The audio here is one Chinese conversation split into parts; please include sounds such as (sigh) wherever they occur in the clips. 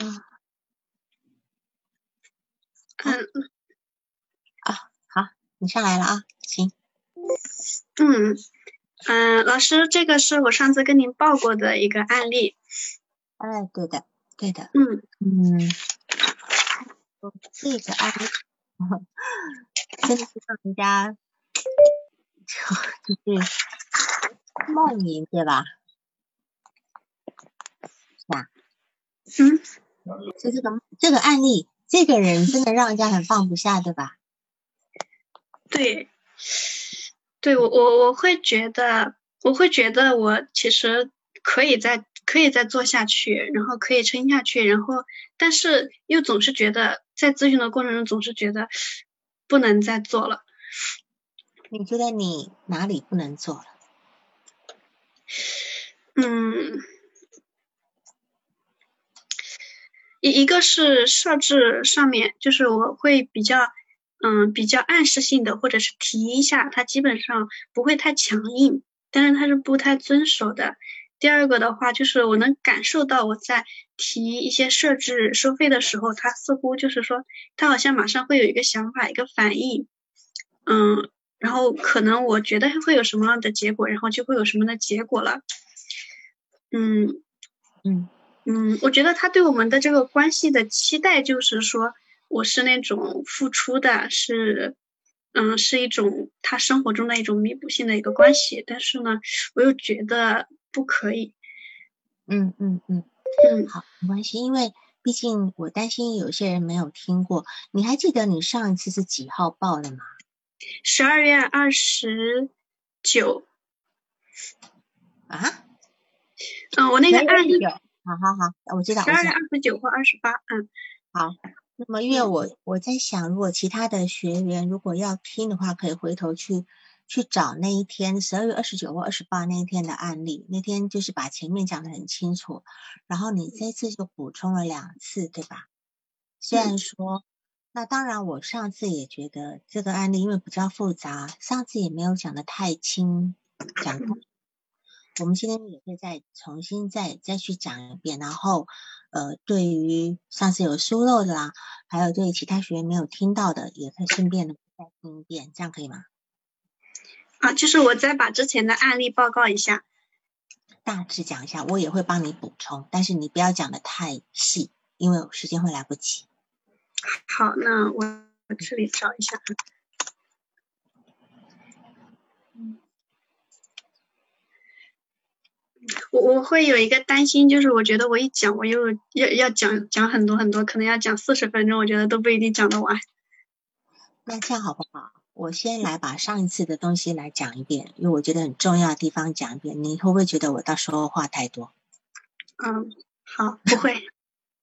嗯嗯啊，好，你上来了啊，行。嗯嗯，老师，这个是我上次跟您报过的一个案例。哎，对的，对的。嗯嗯，这个案例真的是让人家 (laughs) 就是梦萦，对吧？是吧？嗯，就这个这个案例，这个人真的让人家很放不下，对吧？对，对我我我会觉得，我会觉得我其实可以再可以再做下去，然后可以撑下去，然后但是又总是觉得在咨询的过程中总是觉得不能再做了。你觉得你哪里不能做了？嗯，一一个是设置上面，就是我会比较，嗯，比较暗示性的，或者是提一下，他基本上不会太强硬，但是他是不太遵守的。第二个的话，就是我能感受到我在提一些设置收费的时候，他似乎就是说，他好像马上会有一个想法，一个反应，嗯，然后可能我觉得会有什么样的结果，然后就会有什么的结果了。嗯嗯嗯，我觉得他对我们的这个关系的期待就是说，我是那种付出的，是嗯，是一种他生活中的一种弥补性的一个关系，但是呢，我又觉得不可以。嗯嗯嗯，嗯，好，没关系，因为毕竟我担心有些人没有听过。你还记得你上一次是几号报的吗？十二月二十九。啊？嗯，我那个案例，好好好，我知道。十二月二十九或二十八，嗯，好。那么，因为我我在想，如果其他的学员如果要听的话，可以回头去去找那一天十二月二十九或二十八那一天的案例。那天就是把前面讲的很清楚，然后你这次就补充了两次，对吧？虽然说，那当然我上次也觉得这个案例因为比较复杂，上次也没有讲的太清，讲太。我们今天也会再重新再再去讲一遍，然后呃，对于上次有疏漏的啦，还有对其他学员没有听到的，也可以顺便的再听一遍，这样可以吗？啊，就是我再把之前的案例报告一下，大致讲一下，我也会帮你补充，但是你不要讲的太细，因为时间会来不及。好，那我这里找一下。我我会有一个担心，就是我觉得我一讲，我又要要讲讲很多很多，可能要讲四十分钟，我觉得都不一定讲得完。那这样好不好？我先来把上一次的东西来讲一遍，因为我觉得很重要的地方讲一遍。你会不会觉得我到时候话太多？嗯，好，不会。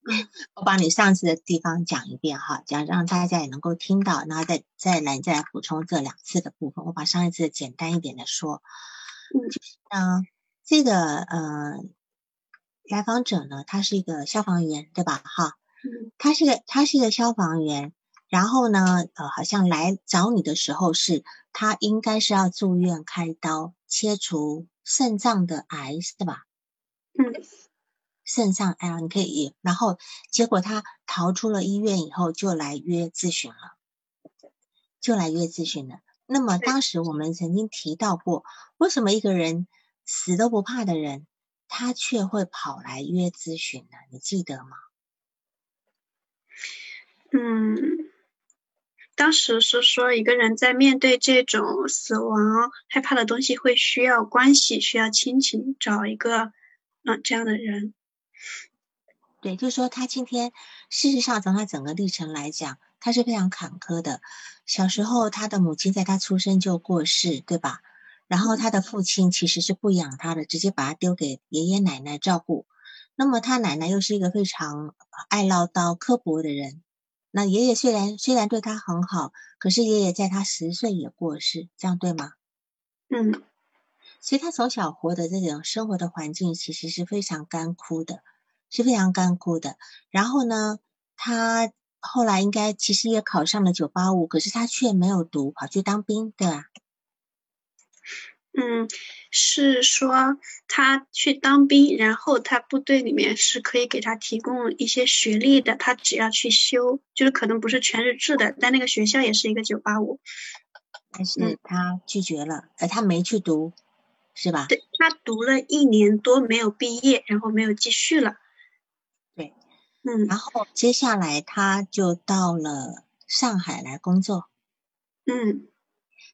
嗯，(laughs) 我把你上次的地方讲一遍哈，讲让大家也能够听到，然后再再来再来补充这两次的部分。我把上一次简单一点的说，嗯，就是呢。这个呃，来访者呢，他是一个消防员，对吧？哈，他是个他是一个消防员，然后呢，呃，好像来找你的时候是，他应该是要住院开刀切除肾脏的癌，是吧？嗯，肾脏癌，你可以，然后结果他逃出了医院以后，就来约咨询了，就来约咨询了。那么当时我们曾经提到过，为什么一个人？死都不怕的人，他却会跑来约咨询呢？你记得吗？嗯，当时是说一个人在面对这种死亡、害怕的东西，会需要关系，需要亲情，找一个嗯这样的人。对，就是说他今天事实上从他整个历程来讲，他是非常坎坷的。小时候，他的母亲在他出生就过世，对吧？然后他的父亲其实是不养他的，直接把他丢给爷爷奶奶照顾。那么他奶奶又是一个非常爱唠叨、刻薄的人。那爷爷虽然虽然对他很好，可是爷爷在他十岁也过世，这样对吗？嗯。所以他从小活的这种生活的环境其实是非常干枯的，是非常干枯的。然后呢，他后来应该其实也考上了九八五，可是他却没有读，跑去当兵，对吧？嗯，是说他去当兵，然后他部队里面是可以给他提供一些学历的，他只要去修，就是可能不是全日制的，但那个学校也是一个九八五。但是他拒绝了，呃，他没去读，是吧？对他读了一年多没有毕业，然后没有继续了。对，嗯，然后接下来他就到了上海来工作。嗯。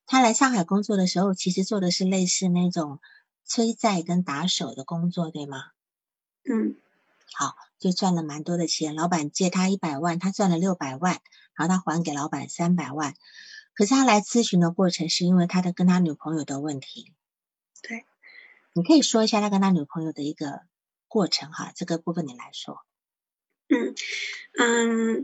他来上海工作的时候，其实做的是类似那种催债跟打手的工作，对吗？嗯，好，就赚了蛮多的钱。老板借他一百万，他赚了六百万，然后他还给老板三百万。可是他来咨询的过程，是因为他的跟他女朋友的问题。对，你可以说一下他跟他女朋友的一个过程哈，这个部分你来说。嗯嗯。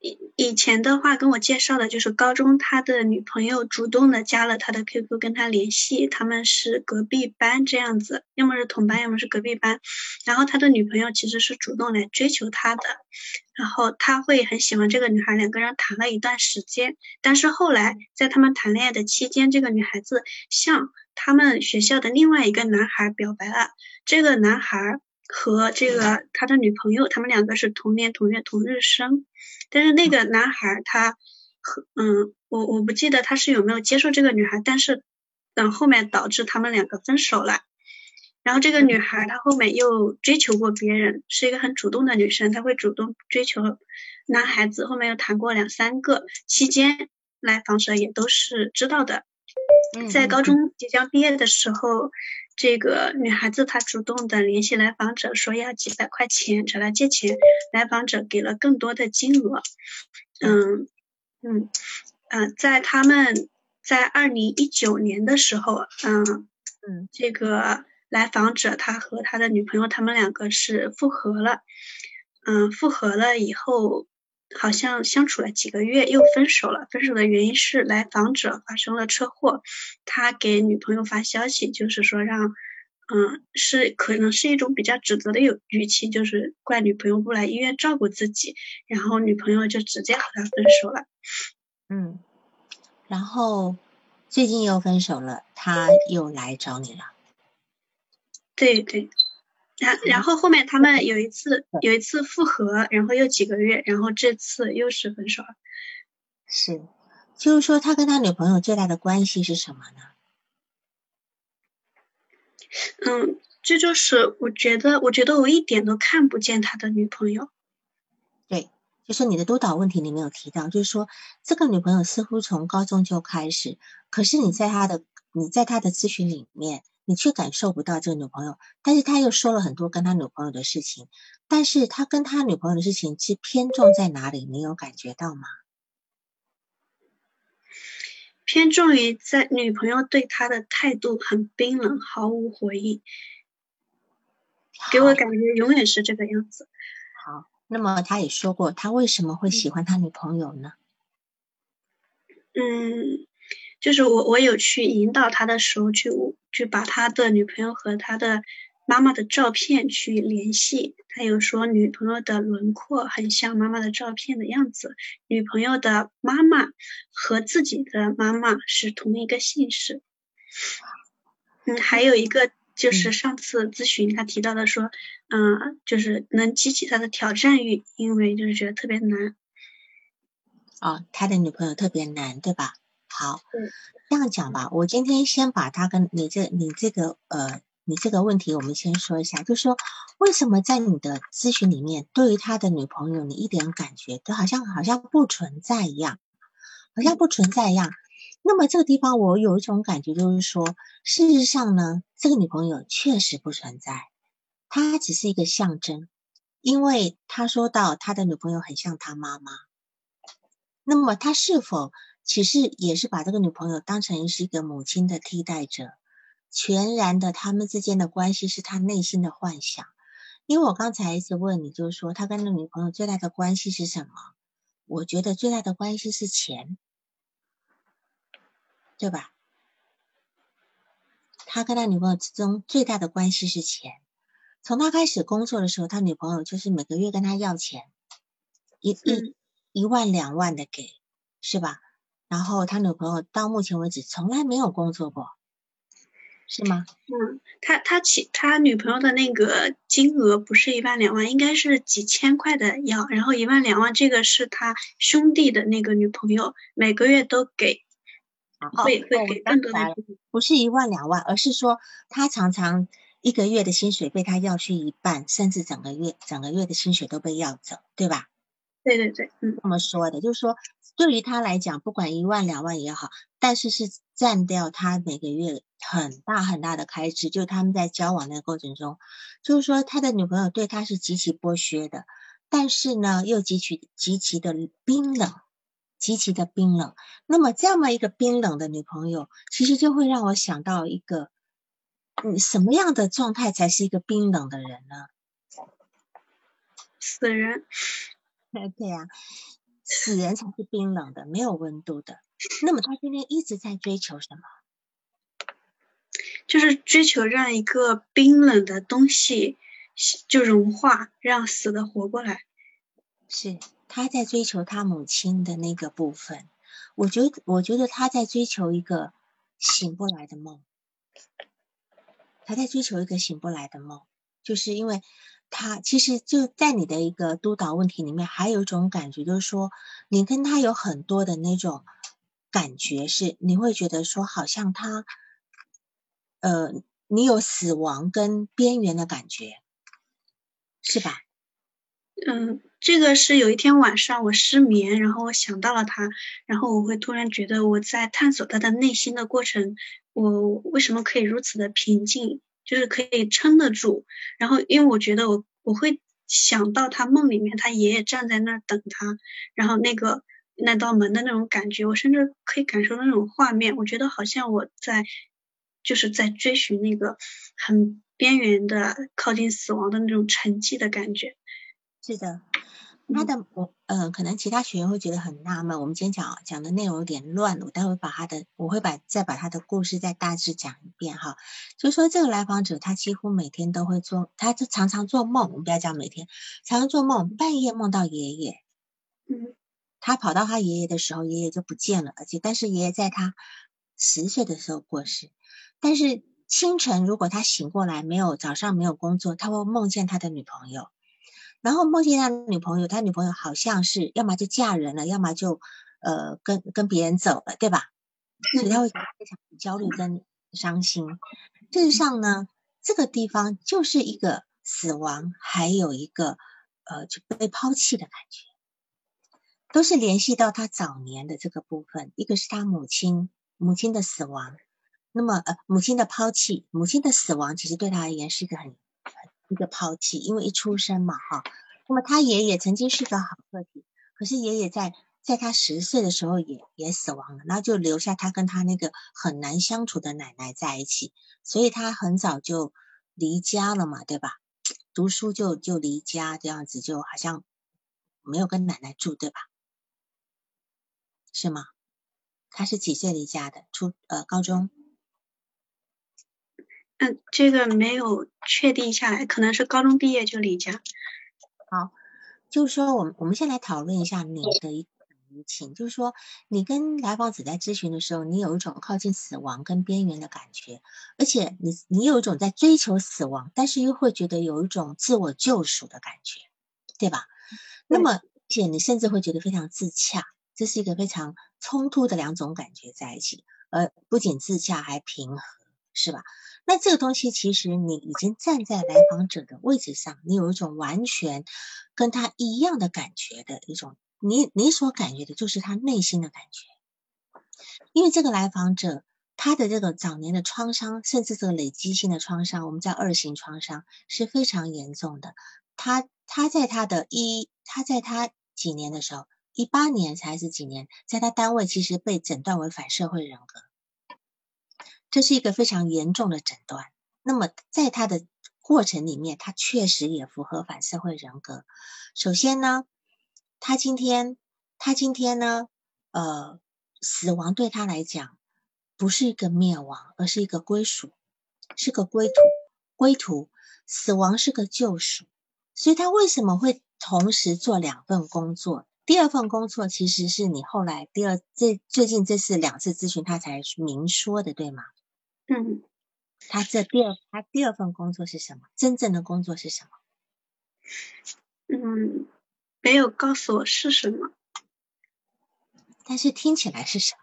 以以前的话跟我介绍的就是高中他的女朋友主动的加了他的 QQ 跟他联系，他们是隔壁班这样子，要么是同班，要么是隔壁班。然后他的女朋友其实是主动来追求他的，然后他会很喜欢这个女孩，两个人谈了一段时间。但是后来在他们谈恋爱的期间，这个女孩子向他们学校的另外一个男孩表白了，这个男孩。和这个他的女朋友，他们两个是同年同月同日生，但是那个男孩他和嗯，我我不记得他是有没有接受这个女孩，但是等后面导致他们两个分手了。然后这个女孩她后面又追求过别人，是一个很主动的女生，她会主动追求男孩子，后面又谈过两三个，期间来访者也都是知道的。在高中即将毕业的时候。这个女孩子她主动的联系来访者，说要几百块钱找他借钱，来访者给了更多的金额。嗯嗯嗯，在他们在二零一九年的时候，嗯嗯，这个来访者他和他的女朋友他们两个是复合了。嗯，复合了以后。好像相处了几个月又分手了，分手的原因是来访者发生了车祸，他给女朋友发消息，就是说让，嗯，是可能是一种比较指责的语语气，就是怪女朋友不来医院照顾自己，然后女朋友就直接和他分手了。嗯，然后最近又分手了，他又来找你了。对对。然然后后面他们有一次有一次复合，然后又几个月，然后这次又是分手了。是，就是说他跟他女朋友最大的关系是什么呢？嗯，这就是我觉得，我觉得我一点都看不见他的女朋友。对，就是你的督导问题里面有提到，就是说这个女朋友似乎从高中就开始，可是你在他的你在他的咨询里面。你却感受不到这个女朋友，但是他又说了很多跟他女朋友的事情，但是他跟他女朋友的事情是偏重在哪里？你有感觉到吗？偏重于在女朋友对他的态度很冰冷，毫无回应，给我感觉永远是这个样子。好，那么他也说过，他为什么会喜欢他女朋友呢？嗯。就是我，我有去引导他的时候，去去把他的女朋友和他的妈妈的照片去联系。他有说女朋友的轮廓很像妈妈的照片的样子，女朋友的妈妈和自己的妈妈是同一个姓氏。嗯，还有一个就是上次咨询他提到的说，嗯，就是能激起他的挑战欲，因为就是觉得特别难。哦，他的女朋友特别难，对吧？好，这样讲吧，我今天先把他跟你这你这个呃你这个问题，我们先说一下，就是说为什么在你的咨询里面，对于他的女朋友，你一点感觉都好像好像不存在一样，好像不存在一样。那么这个地方，我有一种感觉，就是说，事实上呢，这个女朋友确实不存在，她只是一个象征，因为他说到他的女朋友很像他妈妈，那么他是否？其实也是把这个女朋友当成是一个母亲的替代者，全然的他们之间的关系是他内心的幻想。因为我刚才一直问你，就是说他跟那女朋友最大的关系是什么？我觉得最大的关系是钱，对吧？他跟他女朋友之中最大的关系是钱。从他开始工作的时候，他女朋友就是每个月跟他要钱，一一一万两万的给，是吧？然后他女朋友到目前为止从来没有工作过，是吗？嗯，他他其他女朋友的那个金额不是一万两万，应该是几千块的要，然后一万两万这个是他兄弟的那个女朋友，每个月都给，会会给更多的，不是一万两万，而是说他常常一个月的薪水被他要去一半，甚至整个月整个月的薪水都被要走，对吧？对对对，嗯，这么说的，就是说对于他来讲，不管一万两万也好，但是是占掉他每个月很大很大的开支。就他们在交往的过程中，就是说他的女朋友对他是极其剥削的，但是呢又极其极其的冰冷，极其的冰冷。那么这么一个冰冷的女朋友，其实就会让我想到一个，嗯，什么样的状态才是一个冰冷的人呢？死人。(laughs) 对呀，死人才是冰冷的，没有温度的。那么他今天一直在追求什么？就是追求让一个冰冷的东西就融化，让死的活过来。是他在追求他母亲的那个部分。我觉得，我觉得他在追求一个醒不来的梦。他在追求一个醒不来的梦，就是因为。他其实就在你的一个督导问题里面，还有一种感觉，就是说你跟他有很多的那种感觉，是你会觉得说，好像他，呃，你有死亡跟边缘的感觉，是吧？嗯，这个是有一天晚上我失眠，然后我想到了他，然后我会突然觉得我在探索他的内心的过程，我为什么可以如此的平静？就是可以撑得住，然后因为我觉得我我会想到他梦里面他爷爷站在那儿等他，然后那个那道门的那种感觉，我甚至可以感受到那种画面，我觉得好像我在就是在追寻那个很边缘的靠近死亡的那种沉寂的感觉。是的。他的我呃，可能其他学员会觉得很纳闷。我们今天讲讲的内容有点乱，我待会把他的我会把再把他的故事再大致讲一遍哈。就说这个来访者他几乎每天都会做，他就常常做梦。我们不要讲每天，常常做梦，半夜梦到爷爷。嗯，他跑到他爷爷的时候，爷爷就不见了，而且但是爷爷在他十岁的时候过世。但是清晨如果他醒过来，没有早上没有工作，他会梦见他的女朋友。然后梦见他女朋友，他女朋友好像是要么就嫁人了，要么就呃跟跟别人走了，对吧？所以他会非常焦虑跟伤心。事实上呢，这个地方就是一个死亡，还有一个呃就被抛弃的感觉，都是联系到他早年的这个部分。一个是他母亲母亲的死亡，那么呃母亲的抛弃，母亲的死亡其实对他而言是一个很。一个抛弃，因为一出生嘛，哈，那么他爷爷曾经是个好个体，可是爷爷在在他十岁的时候也也死亡了，然后就留下他跟他那个很难相处的奶奶在一起，所以他很早就离家了嘛，对吧？读书就就离家，这样子就好像没有跟奶奶住，对吧？是吗？他是几岁离家的？初呃高中。嗯，这个没有确定下来，可能是高中毕业就离家。好，就是说，我们我们先来讨论一下你的一个舆情，就是说，你跟来访者在咨询的时候，你有一种靠近死亡跟边缘的感觉，而且你你有一种在追求死亡，但是又会觉得有一种自我救赎的感觉，对吧？那么，且你甚至会觉得非常自洽，这是一个非常冲突的两种感觉在一起，而不仅自洽还平和，是吧？那这个东西，其实你已经站在来访者的位置上，你有一种完全跟他一样的感觉的一种，你你所感觉的就是他内心的感觉。因为这个来访者他的这个早年的创伤，甚至这个累积性的创伤，我们叫二型创伤是非常严重的。他他在他的一他在他几年的时候，一八年才是几年，在他单位其实被诊断为反社会人格。这是一个非常严重的诊断。那么，在他的过程里面，他确实也符合反社会人格。首先呢，他今天，他今天呢，呃，死亡对他来讲不是一个灭亡，而是一个归属，是个归途。归途，死亡是个救赎。所以他为什么会同时做两份工作？第二份工作其实是你后来第二这最近这次两次咨询他才明说的，对吗？嗯，他这第二他第二份工作是什么？真正的工作是什么？嗯，没有告诉我是什么，但是听起来是什么？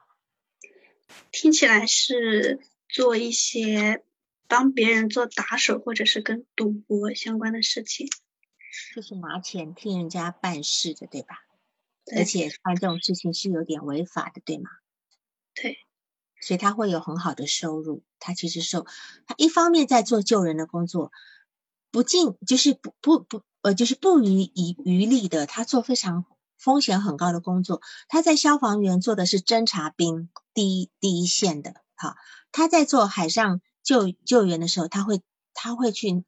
听起来是做一些帮别人做打手，或者是跟赌博相关的事情。就是拿钱替人家办事的，对吧？对而且干这种事情是有点违法的，对吗？对，所以他会有很好的收入。他其实受他一方面在做救人的工作，不尽就是不不不呃，就是不遗余余力的，他做非常风险很高的工作。他在消防员做的是侦察兵，第一第一线的。好，他在做海上救救援的时候，他会他会去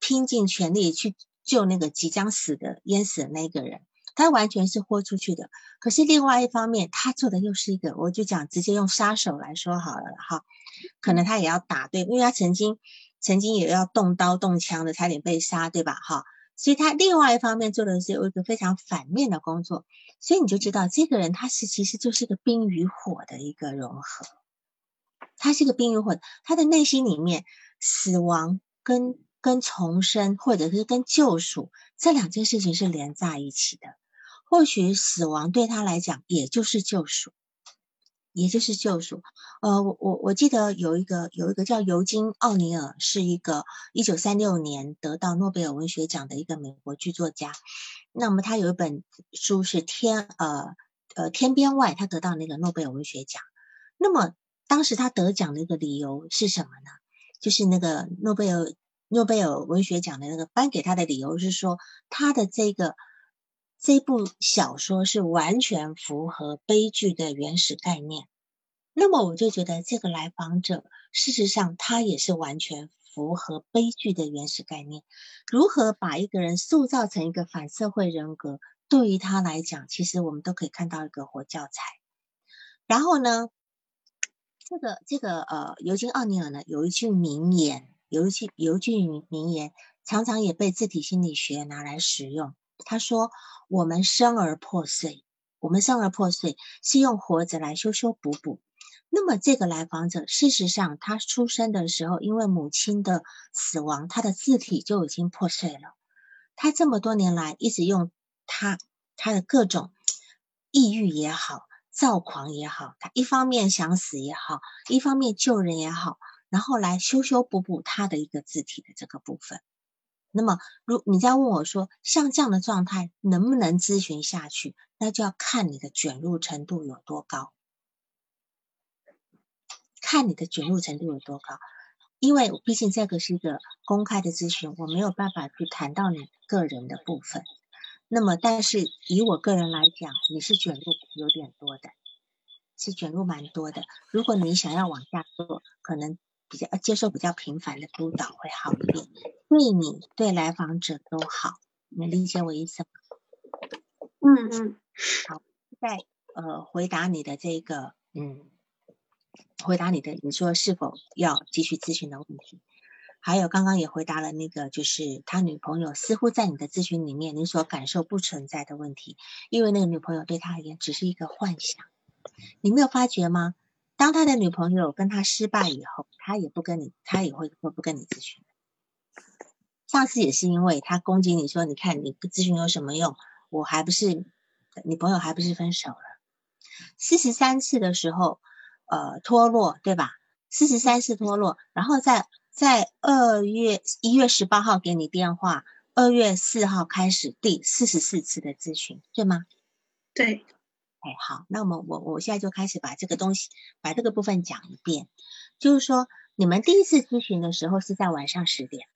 拼尽全力去救那个即将死的淹死的那个人。他完全是豁出去的，可是另外一方面，他做的又是一个，我就讲直接用杀手来说好了哈，可能他也要打对，因为他曾经曾经也要动刀动枪的，差点被杀，对吧？哈，所以他另外一方面做的是有一个非常反面的工作，所以你就知道这个人他是其实就是个冰与火的一个融合，他是个冰与火，他的内心里面死亡跟跟重生或者是跟救赎这两件事情是连在一起的。或许死亡对他来讲也就是救赎，也就是救赎。呃，我我我记得有一个有一个叫尤金·奥尼尔，是一个一九三六年得到诺贝尔文学奖的一个美国剧作家。那么他有一本书是天呃呃天边外，他得到那个诺贝尔文学奖。那么当时他得奖的一个理由是什么呢？就是那个诺贝尔诺贝尔文学奖的那个颁给他的理由是说他的这个。这部小说是完全符合悲剧的原始概念，那么我就觉得这个来访者，事实上他也是完全符合悲剧的原始概念。如何把一个人塑造成一个反社会人格，对于他来讲，其实我们都可以看到一个活教材。然后呢，这个这个呃，尤金·奥尼尔呢有一句名言，有一句有一句名言，常常也被自体心理学拿来使用。他说：“我们生而破碎，我们生而破碎是用活着来修修补补。那么这个来访者，事实上他出生的时候，因为母亲的死亡，他的字体就已经破碎了。他这么多年来一直用他他的各种抑郁也好、躁狂也好，他一方面想死也好，一方面救人也好，然后来修修补补他的一个字体的这个部分。”那么，如你在问我说，像这样的状态能不能咨询下去？那就要看你的卷入程度有多高，看你的卷入程度有多高。因为毕竟这个是一个公开的咨询，我没有办法去谈到你个人的部分。那么，但是以我个人来讲，你是卷入有点多的，是卷入蛮多的。如果你想要往下做，可能。比较接受比较频繁的督导会好一点，对你对来访者都好，你理解我意思吗？嗯嗯，好，在呃回答你的这个嗯，回答你的你说是否要继续咨询的问题，还有刚刚也回答了那个就是他女朋友似乎在你的咨询里面你所感受不存在的问题，因为那个女朋友对他而言只是一个幻想，你没有发觉吗？当他的女朋友跟他失败以后，他也不跟你，他也会会不跟你咨询。上次也是因为他攻击你说，你看你咨询有什么用？我还不是女朋友，还不是分手了。四十三次的时候，呃，脱落对吧？四十三次脱落，然后在在二月一月十八号给你电话，二月四号开始第四十四次的咨询，对吗？对。哎，好，那么我我现在就开始把这个东西，把这个部分讲一遍。就是说，你们第一次咨询的时候是在晚上十点，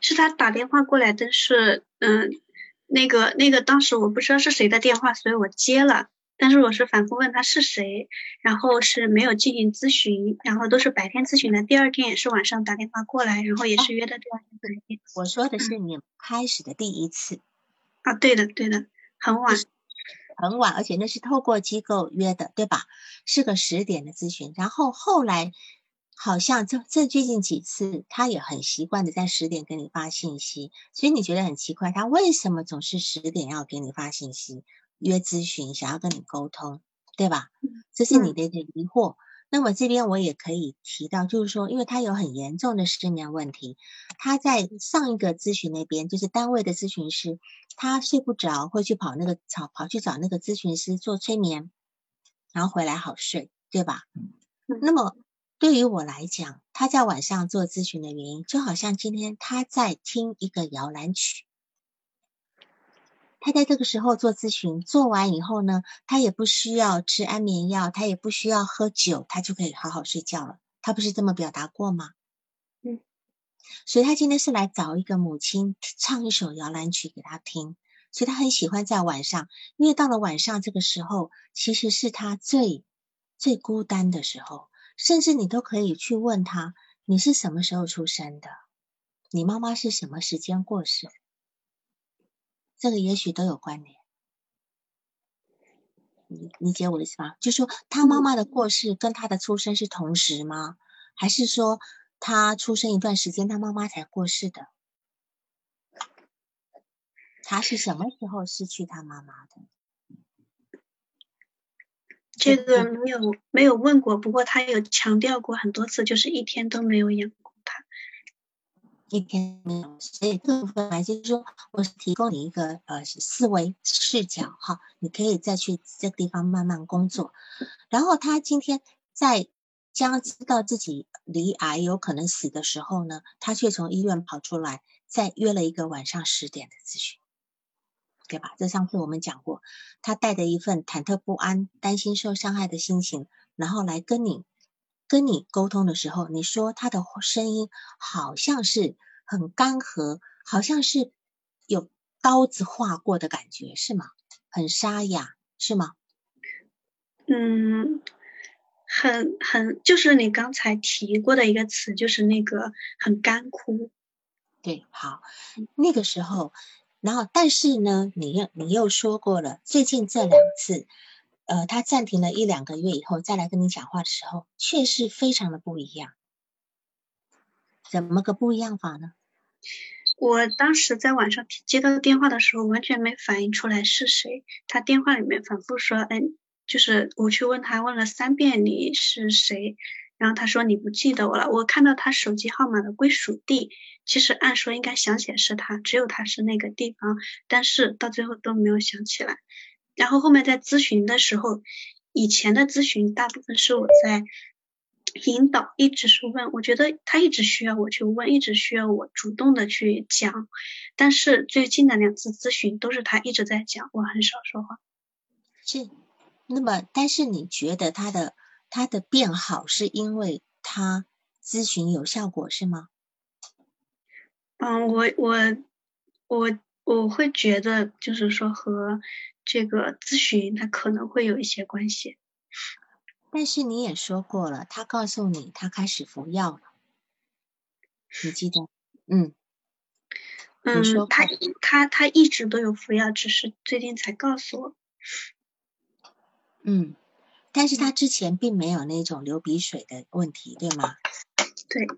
是他打电话过来但，是嗯，那个那个当时我不知道是谁的电话，所以我接了，但是我是反复问他是谁，然后是没有进行咨询，然后都是白天咨询的，第二天也是晚上打电话过来，然后也是约的第二天白天。我说的是你开始的第一次啊，对的对的，很晚。很晚，而且那是透过机构约的，对吧？是个十点的咨询，然后后来好像这这最近几次，他也很习惯的在十点给你发信息，所以你觉得很奇怪，他为什么总是十点要给你发信息约咨询，想要跟你沟通，对吧？这是你的一个疑惑。那么这边我也可以提到，就是说，因为他有很严重的失眠问题，他在上一个咨询那边，就是单位的咨询师，他睡不着，会去跑那个跑跑去找那个咨询师做催眠，然后回来好睡，对吧？那么对于我来讲，他在晚上做咨询的原因，就好像今天他在听一个摇篮曲。他在这个时候做咨询，做完以后呢，他也不需要吃安眠药，他也不需要喝酒，他就可以好好睡觉了。他不是这么表达过吗？嗯，所以他今天是来找一个母亲唱一首摇篮曲给他听，所以他很喜欢在晚上，因为到了晚上这个时候，其实是他最最孤单的时候，甚至你都可以去问他，你是什么时候出生的？你妈妈是什么时间过世？这个也许都有关联，你理解我的意思吗？就说他妈妈的过世跟他的出生是同时吗？还是说他出生一段时间，他妈妈才过世的？他是什么时候失去他妈妈的？这个没有没有问过，不过他有强调过很多次，就是一天都没有养。一天没有，所以这部分来就是说，我是提供你一个呃思维视角哈，你可以再去这个地方慢慢工作。然后他今天在将知道自己离癌有可能死的时候呢，他却从医院跑出来，再约了一个晚上十点的咨询，对吧？这上次我们讲过，他带着一份忐忑不安、担心受伤害的心情，然后来跟你。跟你沟通的时候，你说他的声音好像是很干涸，好像是有刀子划过的感觉，是吗？很沙哑，是吗？嗯，很很，就是你刚才提过的一个词，就是那个很干枯。对，好，那个时候，然后但是呢，你又你又说过了，最近这两次。呃，他暂停了一两个月以后，再来跟你讲话的时候，确实非常的不一样。怎么个不一样法呢？我当时在晚上接到电话的时候，完全没反应出来是谁。他电话里面反复说：“哎，就是我去问他，问了三遍你是谁，然后他说你不记得我了。我看到他手机号码的归属地，其实按说应该想起来是他，只有他是那个地方，但是到最后都没有想起来。”然后后面在咨询的时候，以前的咨询大部分是我在引导，一直是问，我觉得他一直需要我去问，一直需要我主动的去讲。但是最近的两次咨询都是他一直在讲，我很少说话。是，那么但是你觉得他的他的变好是因为他咨询有效果是吗？嗯，我我我我会觉得就是说和。这个咨询他可能会有一些关系，但是你也说过了，他告诉你他开始服药了，你记得？嗯嗯，他他他一直都有服药，只是最近才告诉我。嗯，但是他之前并没有那种流鼻水的问题，对吗？对。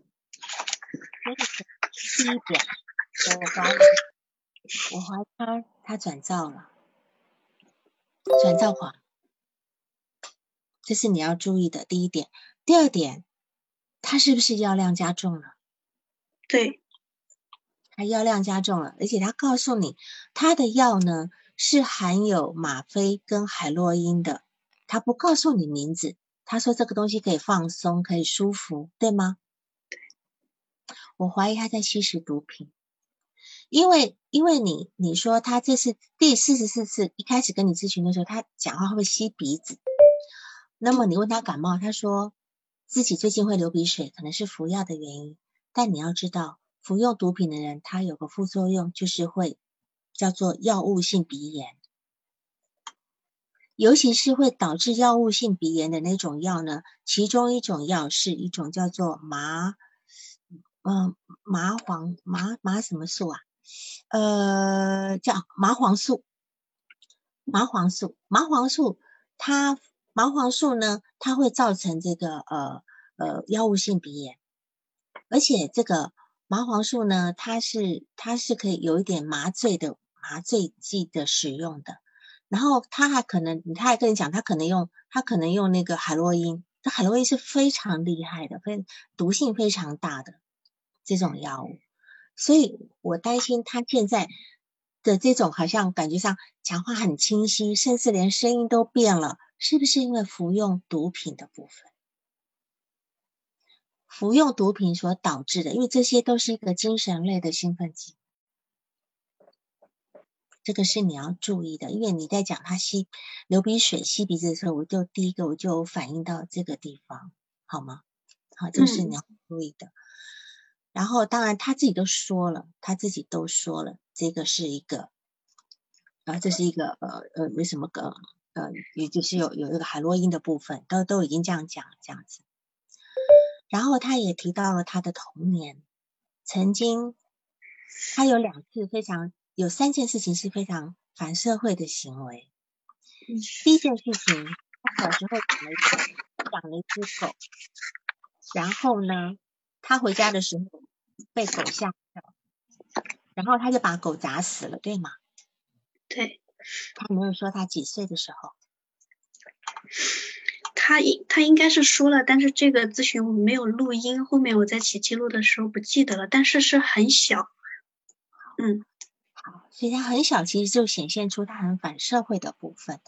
第一点，我怀疑，我怀疑他他转造了。转造狂，这是你要注意的第一点。第二点，他是不是药量加重了？对，他药量加重了，而且他告诉你，他的药呢是含有吗啡跟海洛因的。他不告诉你名字，他说这个东西可以放松，可以舒服，对吗？我怀疑他在吸食毒品。因为，因为你你说他这是第四十四次，一开始跟你咨询的时候，他讲话会会吸鼻子？那么你问他感冒，他说自己最近会流鼻水，可能是服药的原因。但你要知道，服用毒品的人，他有个副作用，就是会叫做药物性鼻炎，尤其是会导致药物性鼻炎的那种药呢。其中一种药是一种叫做麻，嗯，麻黄麻麻什么素啊？呃，叫麻黄素，麻黄素，麻黄素，它麻黄素呢，它会造成这个呃呃药物性鼻炎，而且这个麻黄素呢，它是它是可以有一点麻醉的麻醉剂的使用的，然后它还可能，他还跟你讲，他可能用他可能用那个海洛因，这海洛因是非常厉害的，非毒性非常大的这种药物，所以我担心他现在的这种好像感觉上讲话很清晰，甚至连声音都变了，是不是因为服用毒品的部分？服用毒品所导致的，因为这些都是一个精神类的兴奋剂，这个是你要注意的。因为你在讲他吸流鼻水、吸鼻子的时候，我就第一个我就反映到这个地方，好吗？好，这是你要注意的。然后，当然他自己都说了，他自己都说了，这个是一个，啊，这是一个呃呃，为什么个呃，也就是有有一个海洛因的部分，都都已经这样讲了，这样子。然后他也提到了他的童年，曾经他有两次非常有三件事情是非常反社会的行为。第一件事情，他小时候养了一只养了一只狗，然后呢，他回家的时候被狗吓到，然后他就把狗砸死了，对吗？对。他没有说他几岁的时候。他应他应该是说了，但是这个咨询我没有录音，后面我在写记录的时候不记得了，但是是很小，嗯，好，所以他很小，其实就显现出他很反社会的部分。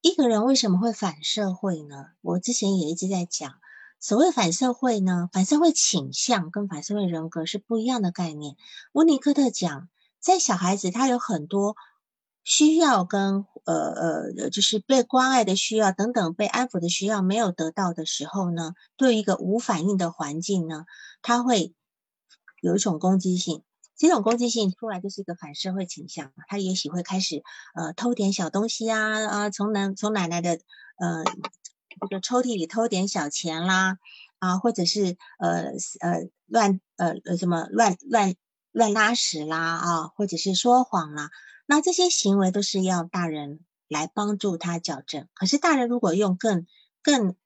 一个人为什么会反社会呢？我之前也一直在讲，所谓反社会呢，反社会倾向跟反社会人格是不一样的概念。温尼科特讲，在小孩子他有很多。需要跟呃呃，就是被关爱的需要等等，被安抚的需要没有得到的时候呢，对一个无反应的环境呢，他会有一种攻击性。这种攻击性出来就是一个反社会倾向，他也许会开始呃偷点小东西啊啊，从奶从奶奶的呃这个抽屉里偷点小钱啦啊，或者是呃呃乱呃呃什么乱乱乱拉屎啦啊，或者是说谎啦。那这些行为都是要大人来帮助他矫正。可是大人如果用更更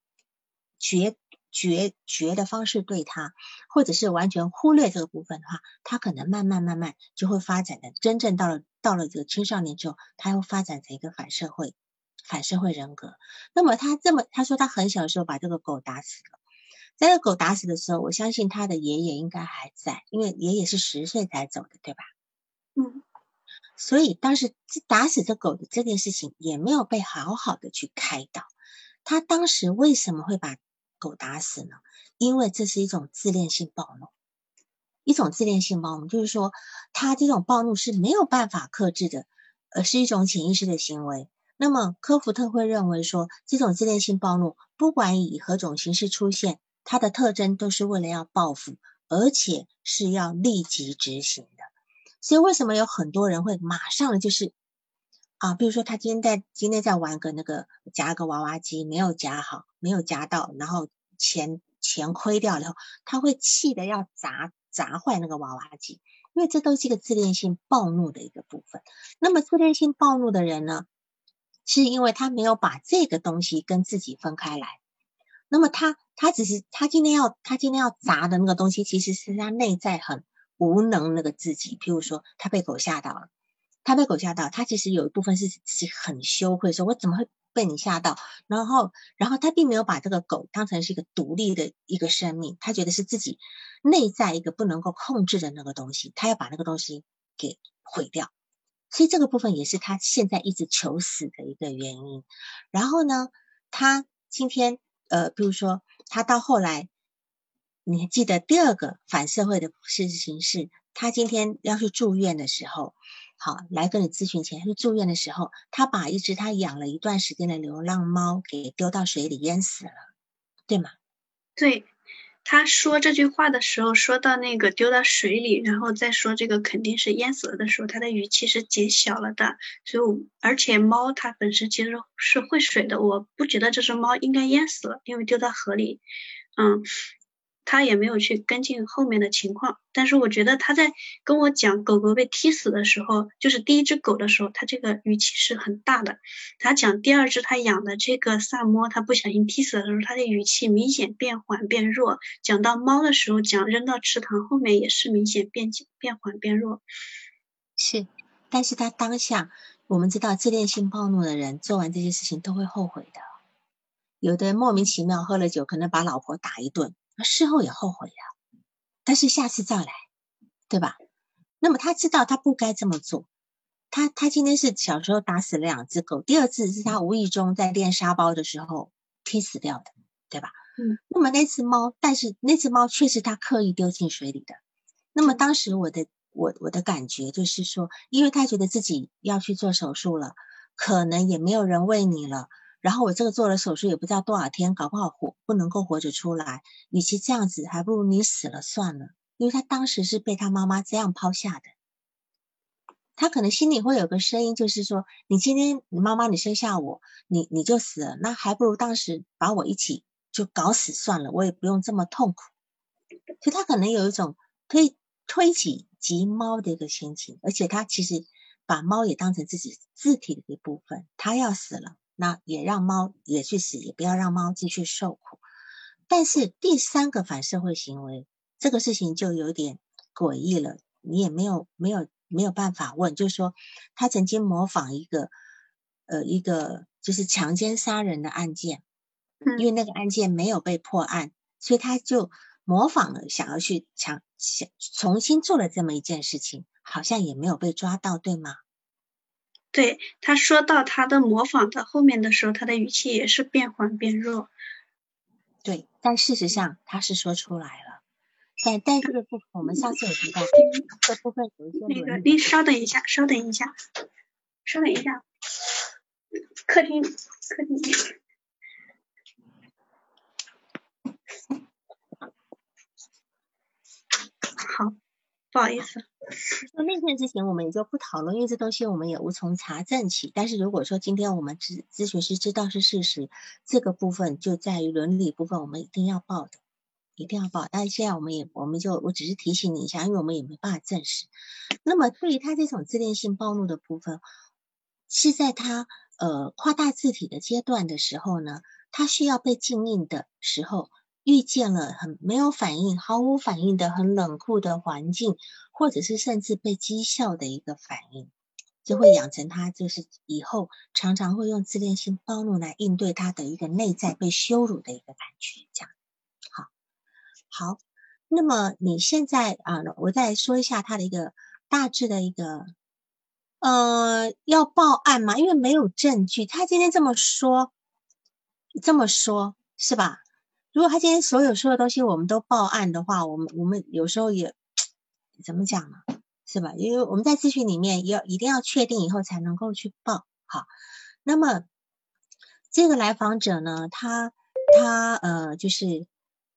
绝绝绝的方式对他，或者是完全忽略这个部分的话，他可能慢慢慢慢就会发展的，真正到了到了这个青少年之后，他会发展成一个反社会反社会人格。那么他这么他说他很小的时候把这个狗打死了，在这个狗打死的时候，我相信他的爷爷应该还在，因为爷爷是十岁才走的，对吧？嗯。所以当时打死这狗的这件事情也没有被好好的去开导。他当时为什么会把狗打死呢？因为这是一种自恋性暴怒，一种自恋性暴怒，就是说他这种暴怒是没有办法克制的，而是一种潜意识的行为。那么科福特会认为说，这种自恋性暴怒不管以何种形式出现，它的特征都是为了要报复，而且是要立即执行的。所以为什么有很多人会马上就是啊，比如说他今天在今天在玩个那个夹个娃娃机，没有夹好，没有夹到，然后钱钱亏掉了，他会气得要砸砸坏那个娃娃机，因为这都是一个自恋性暴怒的一个部分。那么自恋性暴怒的人呢，是因为他没有把这个东西跟自己分开来，那么他他只是他今天要他今天要砸的那个东西，其实是他内在很。无能那个自己，譬如说他被狗吓到了，他被狗吓到，他其实有一部分是自己很羞愧，说我怎么会被你吓到？然后，然后他并没有把这个狗当成是一个独立的一个生命，他觉得是自己内在一个不能够控制的那个东西，他要把那个东西给毁掉。所以这个部分也是他现在一直求死的一个原因。然后呢，他今天呃，比如说他到后来。你还记得第二个反社会的事情是，他今天要去住院的时候，好来跟你咨询前去住院的时候，他把一只他养了一段时间的流浪猫给丢到水里淹死了，对吗？对，他说这句话的时候，说到那个丢到水里，然后再说这个肯定是淹死了的时候，他的语气是减小了的。所以，而且猫它本身其实是会水的，我不觉得这只猫应该淹死了，因为丢到河里，嗯。他也没有去跟进后面的情况，但是我觉得他在跟我讲狗狗被踢死的时候，就是第一只狗的时候，他这个语气是很大的。他讲第二只他养的这个萨摩，他不小心踢死的时候，他的语气明显变缓变弱。讲到猫的时候，讲扔到池塘后面也是明显变变缓变弱。是，但是他当下我们知道自恋性暴怒的人做完这些事情都会后悔的。有的莫名其妙喝了酒，可能把老婆打一顿，事后也后悔了，但是下次再来，对吧？那么他知道他不该这么做。他他今天是小时候打死了两只狗，第二次是他无意中在练沙包的时候踢死掉的，对吧？嗯。那么那只猫，但是那只猫却是他刻意丢进水里的。那么当时我的我我的感觉就是说，因为他觉得自己要去做手术了，可能也没有人喂你了，然后我这个做了手术也不知道多少天，搞不好活不能够活着出来。与其这样子，还不如你死了算了。因为他当时是被他妈妈这样抛下的，他可能心里会有个声音，就是说：你今天你妈妈你生下我，你你就死了，那还不如当时把我一起就搞死算了，我也不用这么痛苦。所以他可能有一种推推己及猫的一个心情，而且他其实把猫也当成自己字体的一部分，他要死了，那也让猫也去死，也不要让猫继续受苦。但是第三个反社会行为。这个事情就有点诡异了，你也没有没有没有办法问，就是说他曾经模仿一个呃一个就是强奸杀人的案件，因为那个案件没有被破案，所以他就模仿了，想要去强想重新做了这么一件事情，好像也没有被抓到，对吗？对他说到他的模仿的后面的时候，他的语气也是变缓变弱。对，但事实上他是说出来了。但但这个部分，我们上次有提到，这部分有一些那个，您稍等一下，稍等一下，稍等一下，客厅，客厅。好，不好意思。那那天之前我们也就不讨论，因为这东西我们也无从查证起。但是如果说今天我们咨咨询师知道是事实，这个部分就在于伦理部分，我们一定要报的。一定要报，但是现在我们也，我们就我只是提醒你一下，因为我们也没办法证实。那么对于他这种自恋性暴怒的部分，是在他呃夸大字体的阶段的时候呢，他需要被禁令的时候，遇见了很没有反应、毫无反应的很冷酷的环境，或者是甚至被讥笑的一个反应，就会养成他就是以后常常会用自恋性暴怒来应对他的一个内在被羞辱的一个感觉，这样。好，那么你现在啊，我再说一下他的一个大致的一个，呃，要报案吗？因为没有证据。他今天这么说，这么说，是吧？如果他今天所有说的东西我们都报案的话，我们我们有时候也怎么讲呢？是吧？因为我们在咨询里面要一定要确定以后才能够去报。好，那么这个来访者呢，他他呃就是。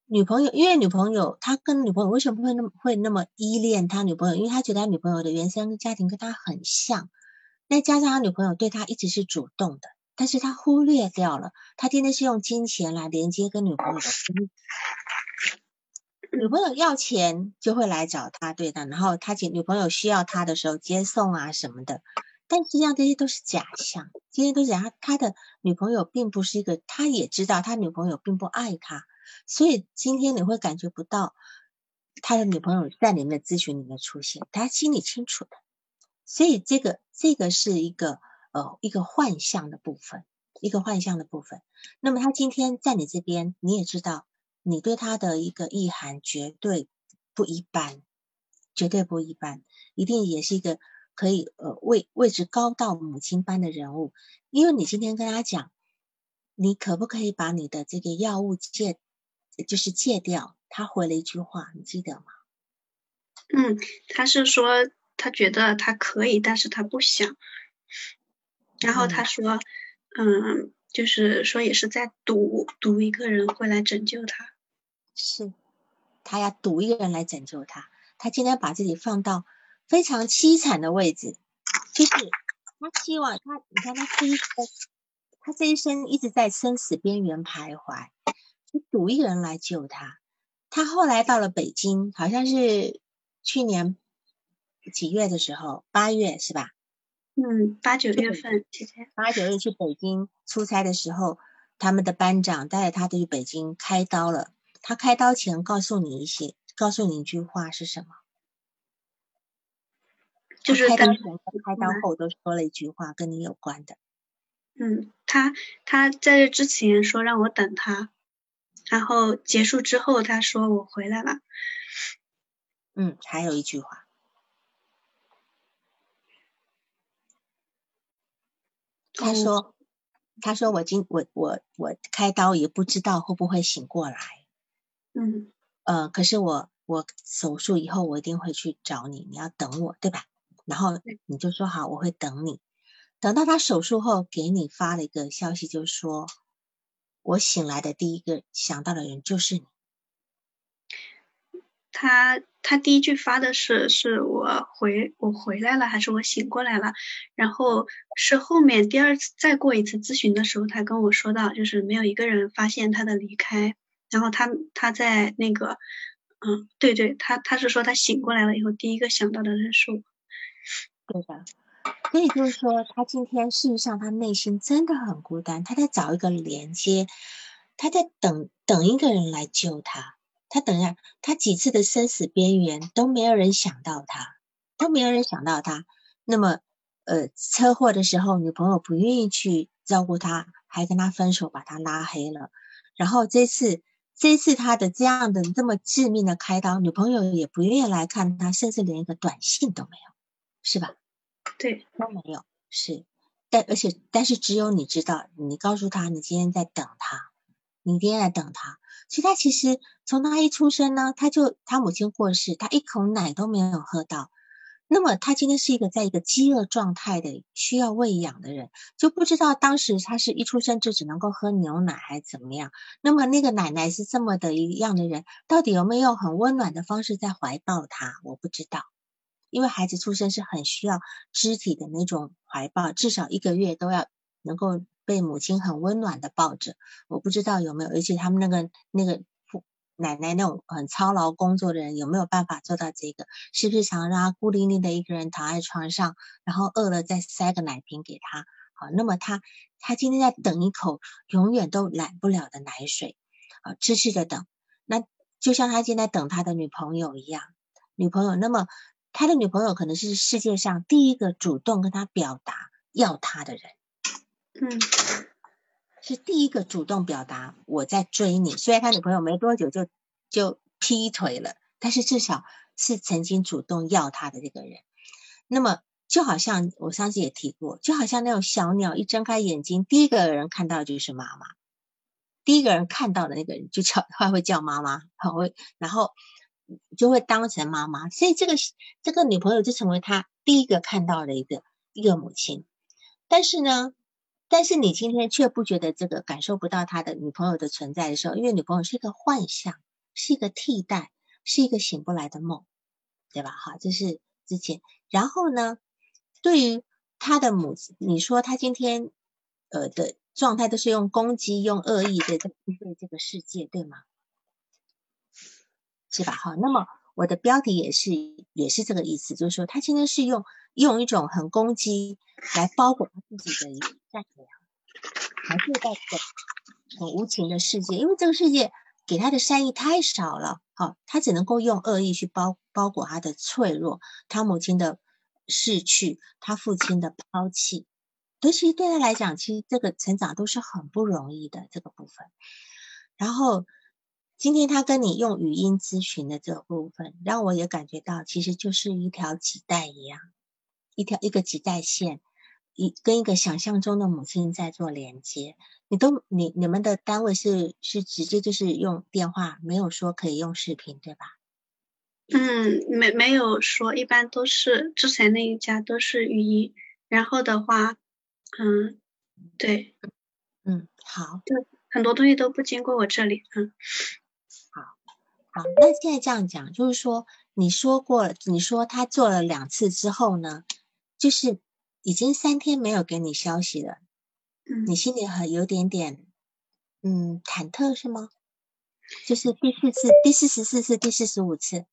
女朋友，因为女朋友，他跟女朋友为什么不会那么会那么依恋他女朋友？因为他觉得他女朋友的原生家庭跟他很像，再加上他女朋友对他一直是主动的，但是他忽略掉了，他天天是用金钱来连接跟女朋友的关系。女朋友要钱就会来找他，对的，然后他女女朋友需要他的时候接送啊什么的，但实际上这些都是假象，这些都是假。他的女朋友并不是一个，他也知道他女朋友并不爱他。所以今天你会感觉不到他的女朋友在你们的咨询里面出现，他心里清楚的。所以这个这个是一个呃一个幻象的部分，一个幻象的部分。那么他今天在你这边，你也知道，你对他的一个意涵绝对不一般，绝对不一般，一定也是一个可以呃位位置高到母亲般的人物。因为你今天跟他讲，你可不可以把你的这个药物戒？就是戒掉，他回了一句话，你记得吗？嗯，他是说他觉得他可以，但是他不想。然后他说，嗯，就是说也是在赌赌一个人会来拯救他。是，他要赌一个人来拯救他。他今天把自己放到非常凄惨的位置，就是他希望他，你看他这一生，他这一生一直在生死边缘徘徊。就赌一个人来救他，他后来到了北京，好像是去年几月的时候，八月是吧？嗯，八九月份，八九月去北京出差的时候，他们的班长带着他去北京开刀了。他开刀前告诉你一些，告诉你一句话是什么？就是开刀前跟开刀后都说了一句话，跟你有关的。嗯，他他在这之前说让我等他，然后结束之后他说我回来了。嗯，还有一句话，他说他说我今我我我开刀也不知道会不会醒过来。嗯，呃，可是我我手术以后我一定会去找你，你要等我，对吧？然后你就说好，我会等你。等到他手术后给你发了一个消息，就说我醒来的第一个想到的人就是你。他他第一句发的是是我回我回来了还是我醒过来了？然后是后面第二次再过一次咨询的时候，他跟我说到，就是没有一个人发现他的离开。然后他他在那个嗯，对对，他他是说他醒过来了以后，第一个想到的人是我。对的。所以就是说，他今天事实上他内心真的很孤单，他在找一个连接，他在等等一个人来救他。他等一下，他几次的生死边缘都没有人想到他，都没有人想到他。那么，呃，车祸的时候，女朋友不愿意去照顾他，还跟他分手，把他拉黑了。然后这次，这次他的这样的这么致命的开刀，女朋友也不愿意来看他，甚至连一个短信都没有，是吧？对，都没有，是，但而且但是只有你知道，你告诉他你今天在等他，你今天在等他。所以他其实从他一出生呢，他就他母亲过世，他一口奶都没有喝到。那么他今天是一个在一个饥饿状态的需要喂养的人，就不知道当时他是一出生就只能够喝牛奶还是怎么样。那么那个奶奶是这么的一样的人，到底有没有很温暖的方式在怀抱他？我不知道。因为孩子出生是很需要肢体的那种怀抱，至少一个月都要能够被母亲很温暖的抱着。我不知道有没有，而且他们那个那个奶奶那种很操劳工作的人有没有办法做到这个？是不是常让他孤零零的一个人躺在床上，然后饿了再塞个奶瓶给他？好，那么他他今天在等一口永远都来不了的奶水，啊，痴痴的等。那就像他现在等他的女朋友一样，女朋友那么。他的女朋友可能是世界上第一个主动跟他表达要他的人，嗯，是第一个主动表达我在追你。虽然他女朋友没多久就就劈腿了，但是至少是曾经主动要他的这个人。那么就好像我上次也提过，就好像那种小鸟一睁开眼睛，第一个人看到就是妈妈，第一个人看到的那个人就叫他会叫妈妈，会然后。就会当成妈妈，所以这个这个女朋友就成为他第一个看到的一个一个母亲。但是呢，但是你今天却不觉得这个感受不到他的女朋友的存在的时候，因为女朋友是一个幻象，是一个替代，是一个醒不来的梦，对吧？哈，这是之前。然后呢，对于他的母，你说他今天呃的状态都是用攻击、用恶意的在面对这个世界，对吗？是吧？哈，那么我的标题也是也是这个意思，就是说他今天是用用一种很攻击来包裹他自己的一个善良，来对待这个很无情的世界，因为这个世界给他的善意太少了，好，他只能够用恶意去包包裹他的脆弱，他母亲的逝去，他父亲的抛弃，其实对他来讲，其实这个成长都是很不容易的这个部分，然后。今天他跟你用语音咨询的这个部分，让我也感觉到，其实就是一条脐带一样，一条一个脐带线，一跟一个想象中的母亲在做连接。你都你你们的单位是是直接就是用电话，没有说可以用视频，对吧？嗯，没没有说，一般都是之前那一家都是语音，然后的话，嗯，对，嗯，好，对，很多东西都不经过我这里，嗯。好，那现在这样讲，就是说，你说过，你说他做了两次之后呢，就是已经三天没有给你消息了，嗯，你心里很有点点，嗯，忐忑是吗？就是第四次、第四十四次、第四十五次。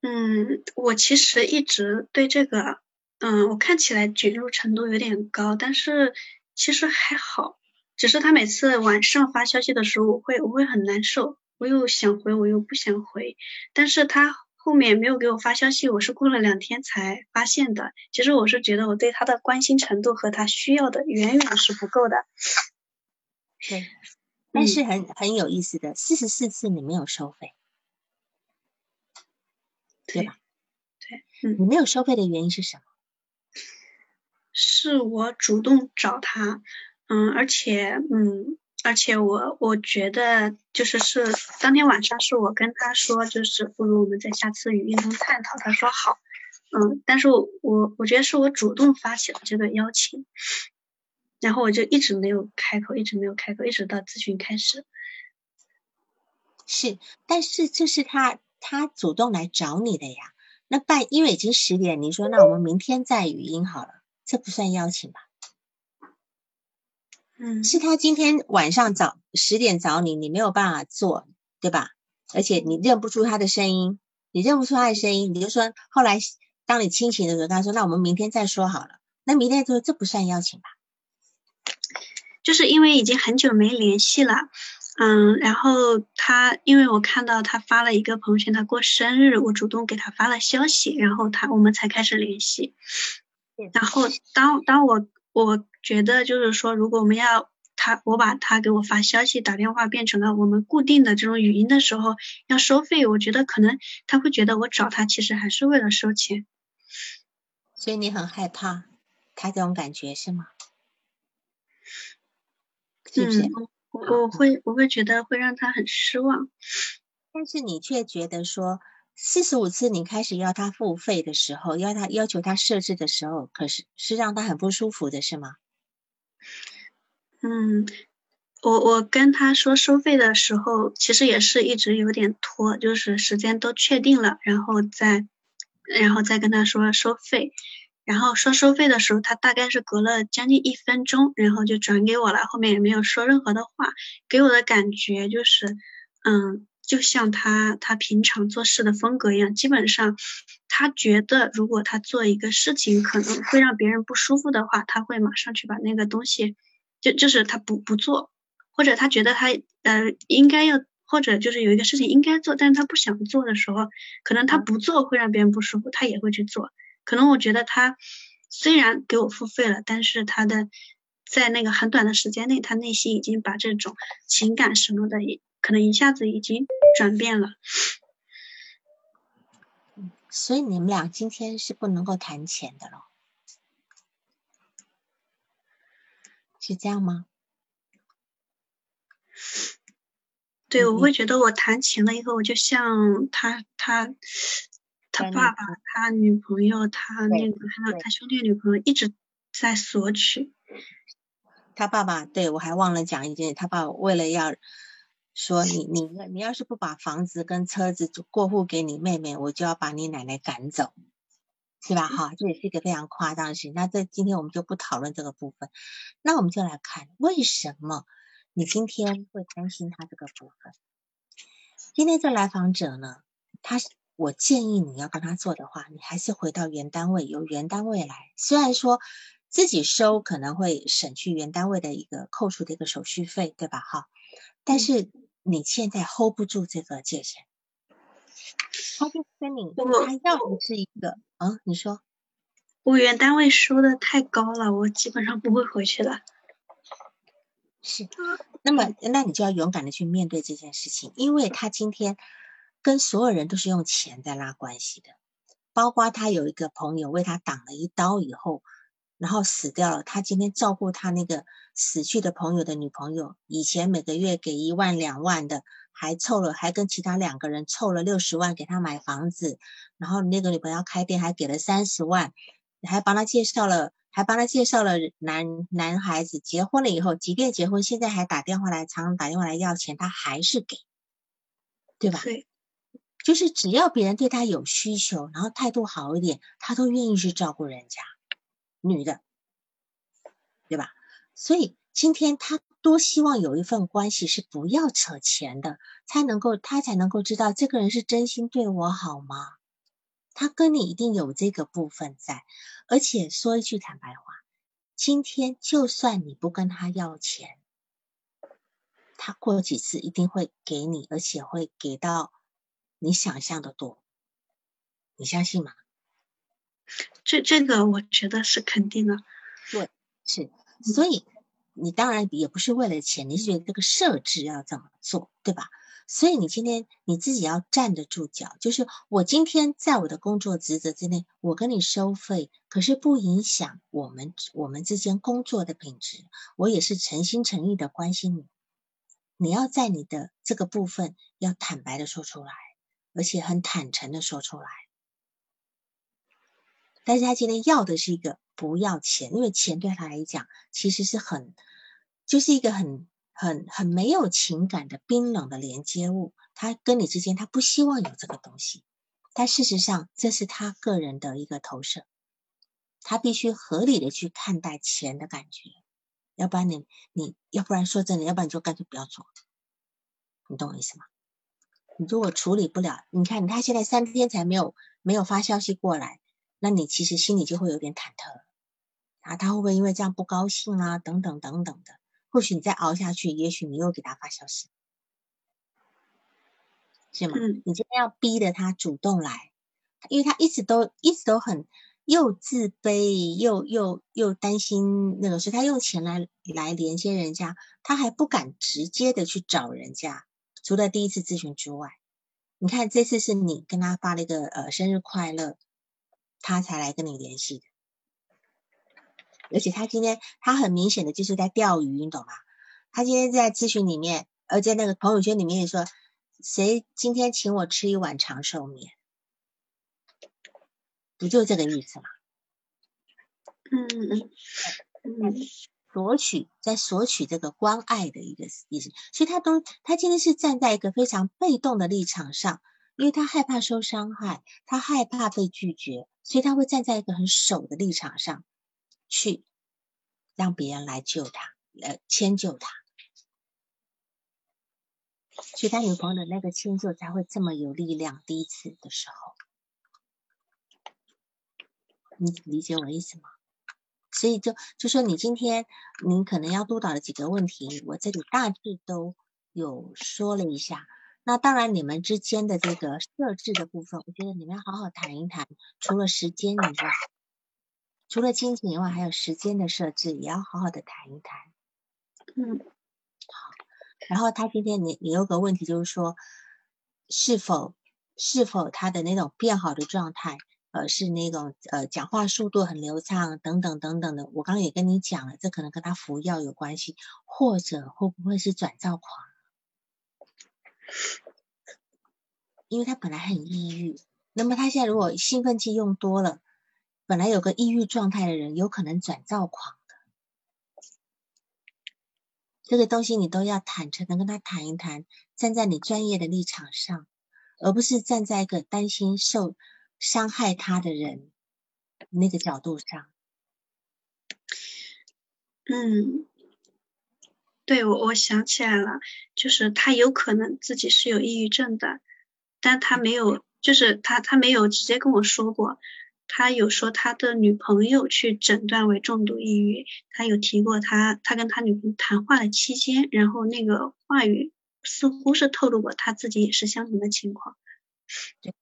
嗯，我其实一直对这个，嗯，我看起来卷入程度有点高，但是其实还好，只是他每次晚上发消息的时候，我会我会很难受。我又想回，我又不想回，但是他后面没有给我发消息，我是过了两天才发现的。其实我是觉得我对他的关心程度和他需要的远远是不够的。对，但是很很有意思的，四十四次你没有收费，对吧？对，嗯，你没有收费的原因是什么？是我主动找他，嗯，而且，嗯。而且我我觉得就是是当天晚上是我跟他说，就是不如我们在下次语音中探讨。他说好，嗯，但是我我觉得是我主动发起了这个邀请，然后我就一直没有开口，一直没有开口，一直到咨询开始。是，但是这是他他主动来找你的呀。那半因为已经十点，你说那我们明天再语音好了，这不算邀请吧？嗯，是他今天晚上找十点找你，你没有办法做，对吧？而且你认不出他的声音，你认不出他的声音，你就说后来当你清醒的时候，他说那我们明天再说好了。那明天说这不算邀请吧？就是因为已经很久没联系了，嗯，然后他因为我看到他发了一个朋友圈，他过生日，我主动给他发了消息，然后他我们才开始联系。然后当当我。我觉得就是说，如果我们要他，我把他给我发消息、打电话变成了我们固定的这种语音的时候，要收费，我觉得可能他会觉得我找他其实还是为了收钱。所以你很害怕他这种感觉是吗？是不是？我我会我会觉得会让他很失望，但是你却觉得说。四十五次，你开始要他付费的时候，要他要求他设置的时候，可是是让他很不舒服的，是吗？嗯，我我跟他说收费的时候，其实也是一直有点拖，就是时间都确定了，然后再然后再跟他说收费，然后说收费的时候，他大概是隔了将近一分钟，然后就转给我了，后面也没有说任何的话，给我的感觉就是，嗯。就像他他平常做事的风格一样，基本上他觉得如果他做一个事情可能会让别人不舒服的话，他会马上去把那个东西就就是他不不做，或者他觉得他呃应该要，或者就是有一个事情应该做，但是他不想做的时候，可能他不做会让别人不舒服，他也会去做。可能我觉得他虽然给我付费了，但是他的在那个很短的时间内，他内心已经把这种情感什么的。可能一下子已经转变了，所以你们俩今天是不能够谈钱的了，是这样吗？对，我会觉得我谈钱了以后，我就像他他他爸爸、他女朋友、他那个还有他兄弟女朋友一直在索取。他爸爸对我还忘了讲一件，他爸爸为了要。说你你你要是不把房子跟车子过户给你妹妹，我就要把你奶奶赶走，是吧？哈，这也是一个非常夸张的事情。那这今天我们就不讨论这个部分，那我们就来看为什么你今天会担心他这个部分。今天这来访者呢，他我建议你要跟他做的话，你还是回到原单位，由原单位来。虽然说自己收可能会省去原单位的一个扣除的一个手续费，对吧？哈，但是。你现在 hold 不住这个界限，他就跟你，他要的是一个，嗯，你说，我原单位收的太高了，我基本上不会回去了。是，那么那你就要勇敢的去面对这件事情，因为他今天跟所有人都是用钱在拉关系的，包括他有一个朋友为他挡了一刀以后。然后死掉了。他今天照顾他那个死去的朋友的女朋友，以前每个月给一万两万的，还凑了，还跟其他两个人凑了六十万给他买房子。然后那个女朋友开店还给了三十万，还帮他介绍了，还帮他介绍了男男孩子。结婚了以后，即便结婚，现在还打电话来，常常打电话来要钱，他还是给，对吧？对，就是只要别人对他有需求，然后态度好一点，他都愿意去照顾人家。女的，对吧？所以今天他多希望有一份关系是不要扯钱的，才能够他才能够知道这个人是真心对我好吗？他跟你一定有这个部分在，而且说一句坦白话，今天就算你不跟他要钱，他过几次一定会给你，而且会给到你想象的多。你相信吗？这这个我觉得是肯定的。对，是，所以你当然也不是为了钱，你是觉得这个设置要怎么做，对吧？所以你今天你自己要站得住脚，就是我今天在我的工作职责之内，我跟你收费，可是不影响我们我们之间工作的品质。我也是诚心诚意的关心你，你要在你的这个部分要坦白的说出来，而且很坦诚的说出来。但是他今天要的是一个不要钱，因为钱对他来讲其实是很，就是一个很。很很没有情感的冰冷的连接物，他跟你之间他不希望有这个东西，但事实上这是他个人的一个投射，他必须合理的去看待钱的感觉，要不然你你要不然说真的，要不然你就干脆不要做，你懂我意思吗？你如果处理不了，你看他现在三天才没有没有发消息过来，那你其实心里就会有点忐忑，啊，他会不会因为这样不高兴啊？等等等等的。或许你再熬下去，也许你又给他发消息，是吗？你今天要逼着他主动来，因为他一直都一直都很又自卑又又又担心那个，所以他用钱来来连接人家，他还不敢直接的去找人家。除了第一次咨询之外，你看这次是你跟他发了一个呃生日快乐，他才来跟你联系的。而且他今天他很明显的就是在钓鱼，你懂吗？他今天在咨询里面，而在那个朋友圈里面也说，谁今天请我吃一碗长寿面，不就这个意思吗？嗯嗯嗯，索取在索取这个关爱的一个意思，所以他都他今天是站在一个非常被动的立场上，因为他害怕受伤害，他害怕被拒绝，所以他会站在一个很守的立场上。去让别人来救他，来，迁就他，所以他女朋友的那个迁就才会这么有力量。第一次的时候，你理解我意思吗？所以就就说你今天你可能要督导的几个问题，我这里大致都有说了一下。那当然，你们之间的这个设置的部分，我觉得你们要好好谈一谈。除了时间以外。除了亲情以外，还有时间的设置，也要好好的谈一谈。嗯，好。然后他今天你你有个问题，就是说是否是否他的那种变好的状态，呃，是那种呃讲话速度很流畅等等等等的。我刚刚也跟你讲了，这可能跟他服药有关系，或者会不会是转躁狂？因为他本来很抑郁，那么他现在如果兴奋剂用多了。本来有个抑郁状态的人，有可能转躁狂的。这个东西你都要坦诚的跟他谈一谈，站在你专业的立场上，而不是站在一个担心受伤害他的人那个角度上。嗯，对我我想起来了，就是他有可能自己是有抑郁症的，但他没有，就是他他没有直接跟我说过。他有说他的女朋友去诊断为重度抑郁，他有提过他他跟他女朋友谈话的期间，然后那个话语似乎是透露过他自己也是相同的情况。对，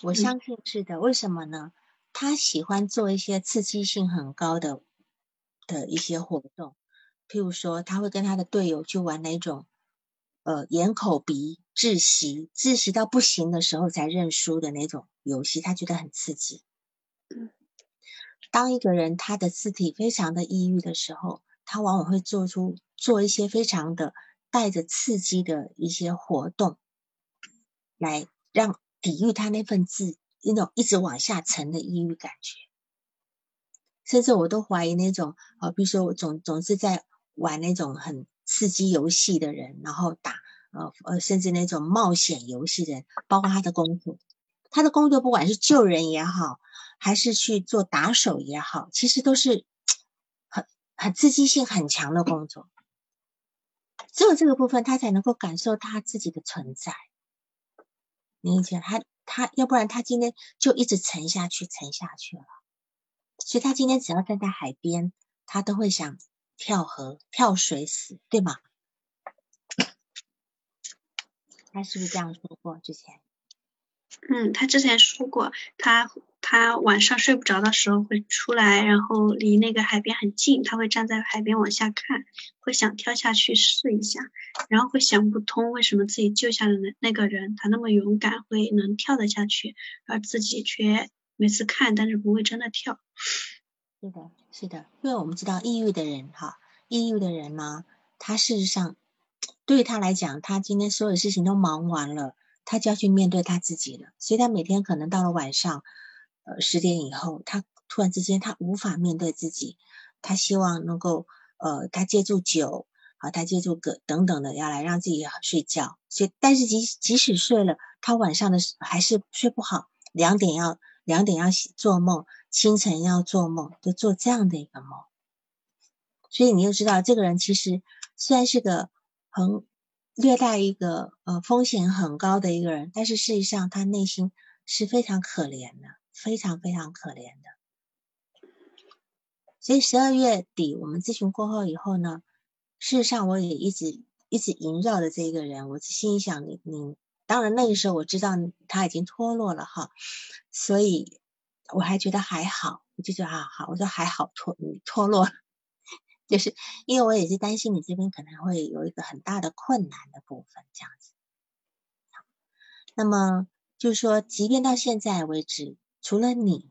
我相信是的。为什么呢？他喜欢做一些刺激性很高的的一些活动，譬如说他会跟他的队友去玩那种呃眼口鼻窒息，窒息到不行的时候才认输的那种游戏，他觉得很刺激。当一个人他的字体非常的抑郁的时候，他往往会做出做一些非常的带着刺激的一些活动，来让抵御他那份字那种一直往下沉的抑郁感觉。甚至我都怀疑那种呃，比如说我总总是在玩那种很刺激游戏的人，然后打呃呃，甚至那种冒险游戏的人，包括他的工作，他的工作不管是救人也好。还是去做打手也好，其实都是很很刺激性很强的工作。只有这个部分，他才能够感受他自己的存在。你理解他，他要不然他今天就一直沉下去，沉下去了。所以他今天只要站在海边，他都会想跳河、跳水死，对吗？他是不是这样说过之前？嗯，他之前说过，他他晚上睡不着的时候会出来，然后离那个海边很近，他会站在海边往下看，会想跳下去试一下，然后会想不通为什么自己救下的那那个人他那么勇敢，会能跳得下去，而自己却每次看但是不会真的跳。是的，是的，因为我们知道抑郁的人哈，抑郁的人呢，他事实上对于他来讲，他今天所有事情都忙完了。他就要去面对他自己了，所以他每天可能到了晚上，呃十点以后，他突然之间他无法面对自己，他希望能够呃他借助酒啊，他借助个等等的要来让自己睡觉，所以但是即即使睡了，他晚上的还是睡不好，两点要两点要做梦，清晨要做梦，就做这样的一个梦，所以你就知道这个人其实虽然是个很。略带一个呃风险很高的一个人，但是事实上他内心是非常可怜的，非常非常可怜的。所以十二月底我们咨询过后以后呢，事实上我也一直一直萦绕着这个人，我心里想你你，当然那个时候我知道他已经脱落了哈，所以我还觉得还好，我就觉得啊好，我说还好脱脱落。(laughs) 就是因为我也是担心你这边可能会有一个很大的困难的部分，这样子。那么就是说，即便到现在为止，除了你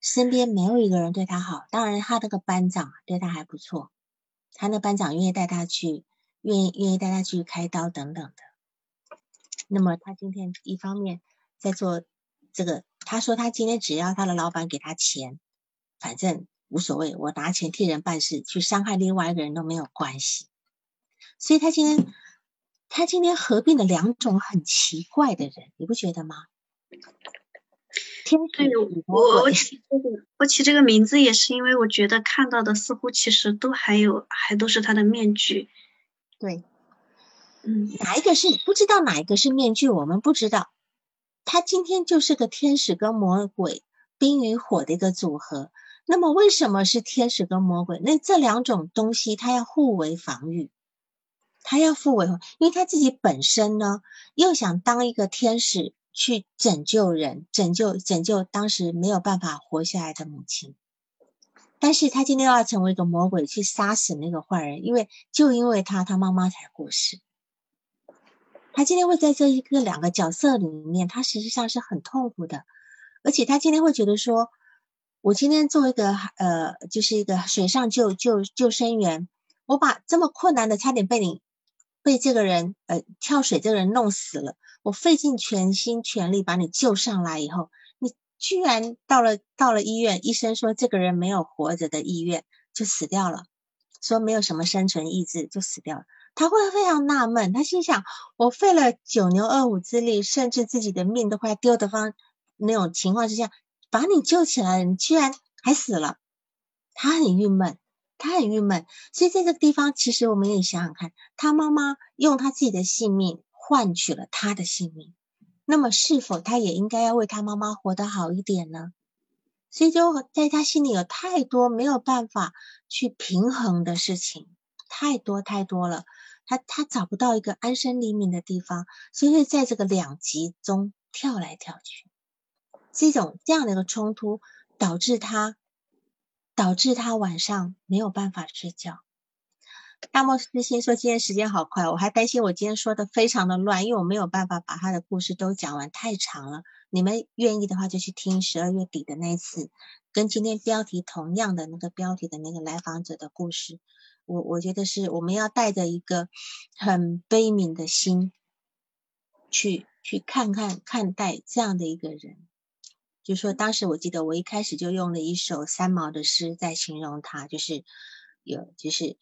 身边没有一个人对他好，当然他那个班长对他还不错，他那班长愿意带他去，愿意愿意带他去开刀等等的。那么他今天一方面在做这个，他说他今天只要他的老板给他钱，反正。无所谓，我拿钱替人办事，去伤害另外一个人都没有关系。所以他今天，他今天合并了两种很奇怪的人，你不觉得吗？天对，我我起这个我起这个名字也是因为我觉得看到的似乎其实都还有还都是他的面具。对，嗯，哪一个是不知道哪一个是面具？我们不知道。他今天就是个天使跟魔鬼冰与火的一个组合。那么为什么是天使跟魔鬼？那这两种东西，它要互为防御，它要互为，因为他自己本身呢，又想当一个天使去拯救人，拯救拯救当时没有办法活下来的母亲，但是他今天要成为一个魔鬼去杀死那个坏人，因为就因为他，他妈妈才过世。他今天会在这一个两个角色里面，他实际上是很痛苦的，而且他今天会觉得说。我今天做一个呃，就是一个水上救救救生员，我把这么困难的差点被你被这个人呃跳水这个人弄死了，我费尽全心全力把你救上来以后，你居然到了到了医院，医生说这个人没有活着的意愿，就死掉了，说没有什么生存意志就死掉了，他会非常纳闷，他心想我费了九牛二虎之力，甚至自己的命都快丢的方那种情况之下。把你救起来了，你居然还死了，他很郁闷，他很郁闷。所以在这个地方，其实我们也想想看，他妈妈用他自己的性命换取了他的性命，那么是否他也应该要为他妈妈活得好一点呢？所以就在他心里有太多没有办法去平衡的事情，太多太多了，他他找不到一个安身立命的地方，所以在这个两极中跳来跳去。这种这样的一个冲突，导致他导致他晚上没有办法睡觉。大漠之心说今天时间好快，我还担心我今天说的非常的乱，因为我没有办法把他的故事都讲完，太长了。你们愿意的话，就去听十二月底的那次，跟今天标题同样的那个标题的那个来访者的故事。我我觉得是我们要带着一个很悲悯的心，去去看看看待这样的一个人。就说当时我记得我一开始就用了一首三毛的诗在形容他，就是有就是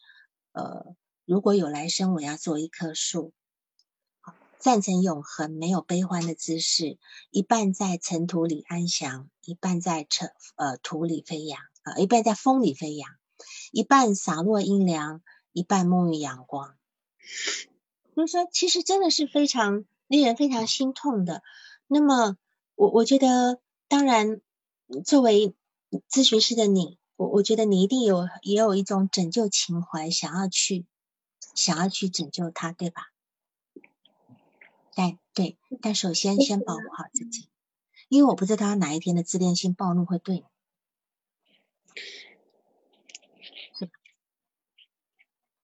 呃，如果有来生，我要做一棵树，赞成永恒，没有悲欢的姿势，一半在尘土里安详，一半在尘呃土里飞扬，呃一半在风里飞扬，一半洒落阴凉，一半沐浴阳光。所以说，其实真的是非常令人非常心痛的。那么我我觉得。当然，作为咨询师的你，我我觉得你一定有也有一种拯救情怀，想要去想要去拯救他，对吧？但对，但首先先保护好自己，因为我不知道他哪一天的自恋性暴怒会对你，是吧？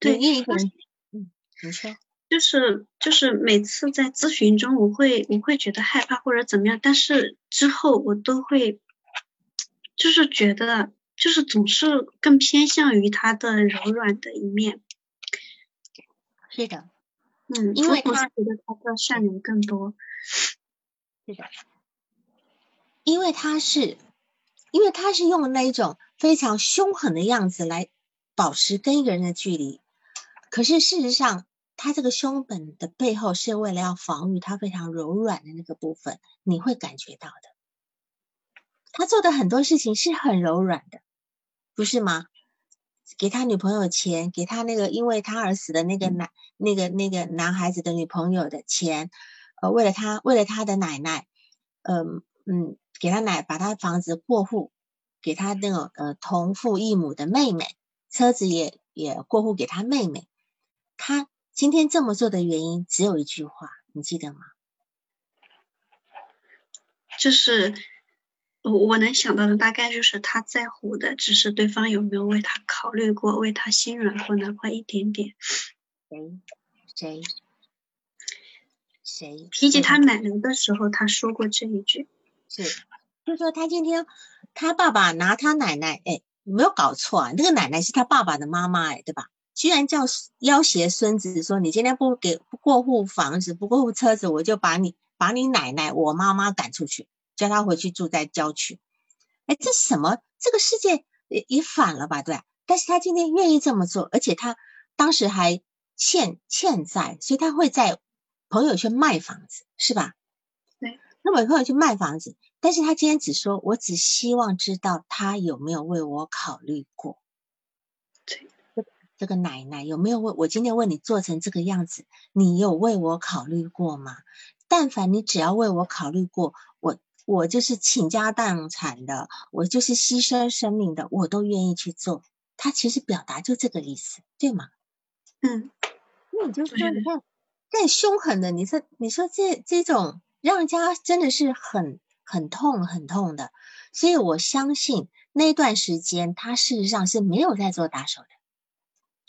对，因为一个人，嗯，你说，就是就是每次在咨询中，我会我会觉得害怕或者怎么样，但是之后我都会，就是觉得就是总是更偏向于他的柔软的一面。是的。嗯，因为他觉得他的善良更多，(sniffs) 是的，因为他是，因为他是用那一种非常凶狠的样子来保持跟一个人的距离，可是事实上，他这个凶本的背后是为了要防御他非常柔软的那个部分，你会感觉到的，他做的很多事情是很柔软的，不是吗？给他女朋友钱，给他那个因为他而死的那个男那个那个男孩子的女朋友的钱，呃，为了他为了他的奶奶，嗯嗯，给他奶把他房子过户，给他那个呃同父异母的妹妹，车子也也过户给他妹妹。他今天这么做的原因只有一句话，你记得吗？就是。我我能想到的大概就是他在乎的只是对方有没有为他考虑过，为他心软过哪怕一点点。谁谁谁提起他奶奶的时候，他说过这一句，是就说他今天他爸爸拿他奶奶，哎，没有搞错啊，那个奶奶是他爸爸的妈妈，哎，对吧？居然叫要挟孙子说你今天不给不过户房子，不过户车子，我就把你把你奶奶我妈妈赶出去。叫他回去住在郊区，哎，这什么？这个世界也也反了吧？对，但是他今天愿意这么做，而且他当时还欠欠债，所以他会在朋友圈卖房子，是吧？对，那么朋友去卖房子，但是他今天只说，我只希望知道他有没有为我考虑过。对，这个奶奶有没有为我今天为你做成这个样子？你有为我考虑过吗？但凡你只要为我考虑过，我。我就是倾家荡产的，我就是牺牲生命的，我都愿意去做。他其实表达就这个意思，对吗？嗯，那你就说，你看再凶狠的，你说你说这这种让人家真的是很很痛很痛的。所以我相信那段时间他事实上是没有在做打手的，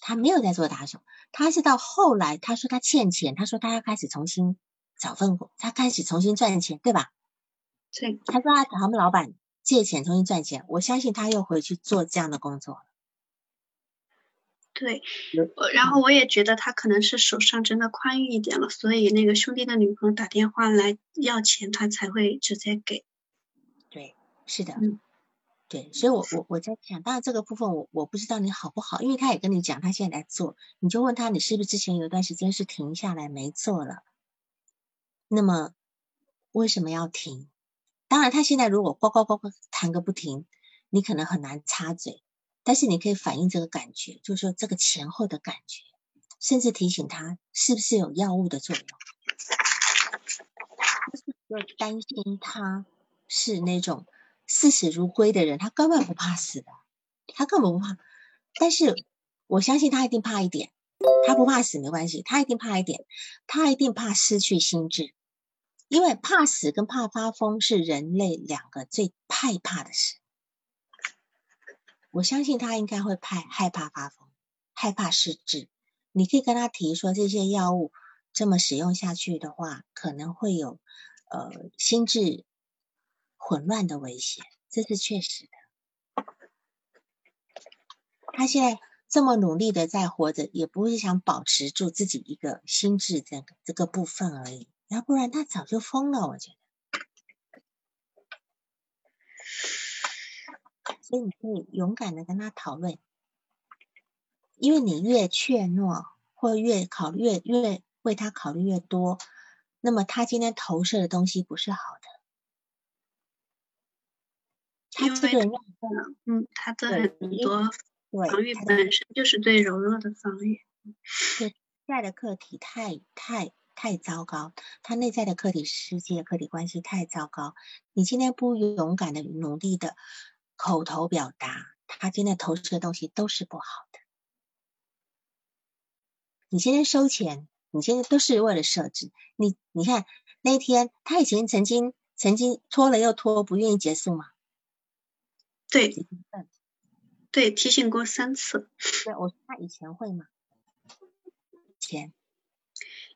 他没有在做打手，他是到后来他说他欠钱，他说他要开始重新找份工，他开始重新赚钱，对吧？对，他说他找他们老板借钱重新赚钱，我相信他又回去做这样的工作了。对，然后我也觉得他可能是手上真的宽裕一点了，所以那个兄弟的女朋友打电话来要钱，他才会直接给。对，是的，嗯，对，所以我我我在想，当然这个部分我我不知道你好不好，因为他也跟你讲他现在在做，你就问他你是不是之前有一段时间是停下来没做了，那么为什么要停？当然，他现在如果呱呱呱呱弹个不停，你可能很难插嘴。但是你可以反映这个感觉，就是说这个前后的感觉，甚至提醒他是不是有药物的作用。就担心他是那种视死如归的人，他根本不怕死的，他根本不怕。但是我相信他一定怕一点，他不怕死没关系，他一定怕一点，他一定怕失去心智。因为怕死跟怕发疯是人类两个最害怕的事，我相信他应该会怕害怕发疯，害怕失智。你可以跟他提说，这些药物这么使用下去的话，可能会有呃心智混乱的危险，这是确实的。他现在这么努力的在活着，也不是想保持住自己一个心智这个这个部分而已。要不然他早就疯了，我觉得。所以你可以勇敢的跟他讨论，因为你越怯懦，或越考越越为他考虑越多，那么他今天投射的东西不是好的。他这个人，嗯，他的很多防御本身就是对柔弱的防御。对，在的客体太太。太糟糕，他内在的客体世界、客体关系太糟糕。你今天不勇敢的、努力的口头表达，他今天投射的东西都是不好的。你今天收钱，你今天都是为了设置。你你看那天，他以前曾经曾经拖了又拖，不愿意结束嘛？对，对，提醒过三次。对，我说他以前会吗？前，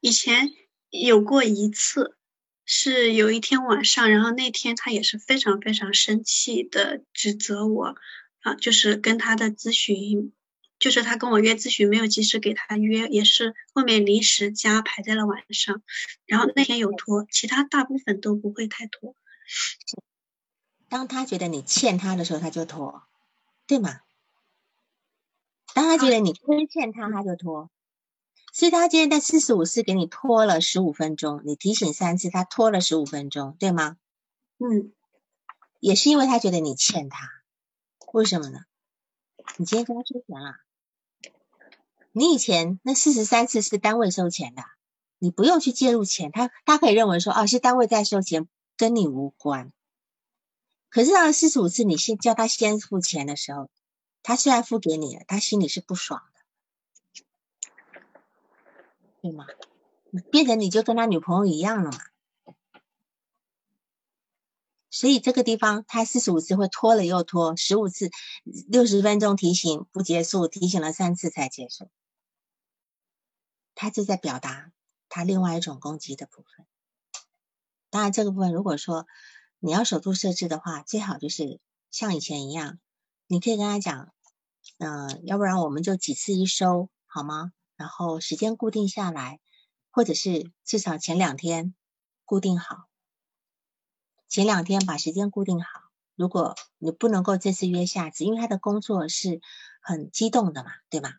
以前有过一次，是有一天晚上，然后那天他也是非常非常生气的指责我，啊，就是跟他的咨询。就是他跟我约咨询，没有及时给他约，也是后面临时加排在了晚上，然后那天有拖，其他大部分都不会太拖。当他觉得你欠他的时候，他就拖，对吗？当他觉得你亏欠他，他就拖。所以他今天在四十五次给你拖了十五分钟，你提醒三次，他拖了十五分钟，对吗？嗯，也是因为他觉得你欠他，为什么呢？你今天跟他收钱了。你以前那四十三次是单位收钱的，你不用去介入钱，他他可以认为说哦是单位在收钱，跟你无关。可是到了四十五次，你先叫他先付钱的时候，他虽然付给你了，他心里是不爽的，对吗？变成你就跟他女朋友一样了嘛。所以这个地方，他四十五次会拖了又拖，十五次六十分钟提醒不结束，提醒了三次才结束。他就在表达他另外一种攻击的部分。当然，这个部分如果说你要守住设置的话，最好就是像以前一样，你可以跟他讲，嗯，要不然我们就几次一收好吗？然后时间固定下来，或者是至少前两天固定好，前两天把时间固定好。如果你不能够这次约下次，因为他的工作是很激动的嘛，对吧？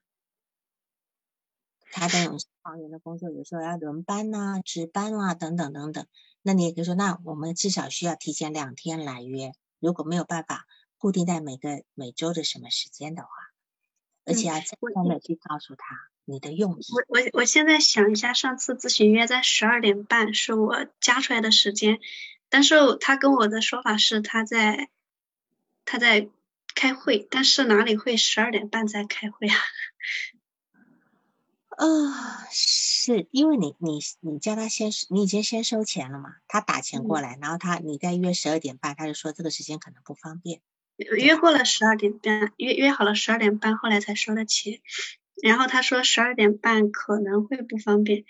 他的种消防员的工作有时候要轮班呐、值班啊等等等等，那你也可以说，那我们至少需要提前两天来约。如果没有办法固定在每个每周的什么时间的话，而且要真正的去告诉他你的用意。我我我现在想一下，上次咨询约在十二点半是我加出来的时间，但是他跟我的说法是他在他在开会，但是哪里会十二点半在开会啊？啊，是因为你你你叫他先，你已经先收钱了嘛？他打钱过来，然后他你再约十二点半，他就说这个时间可能不方便。约过了十二点半，约约好了十二点半，后来才收的钱。然后他说十二点半可能会不方便，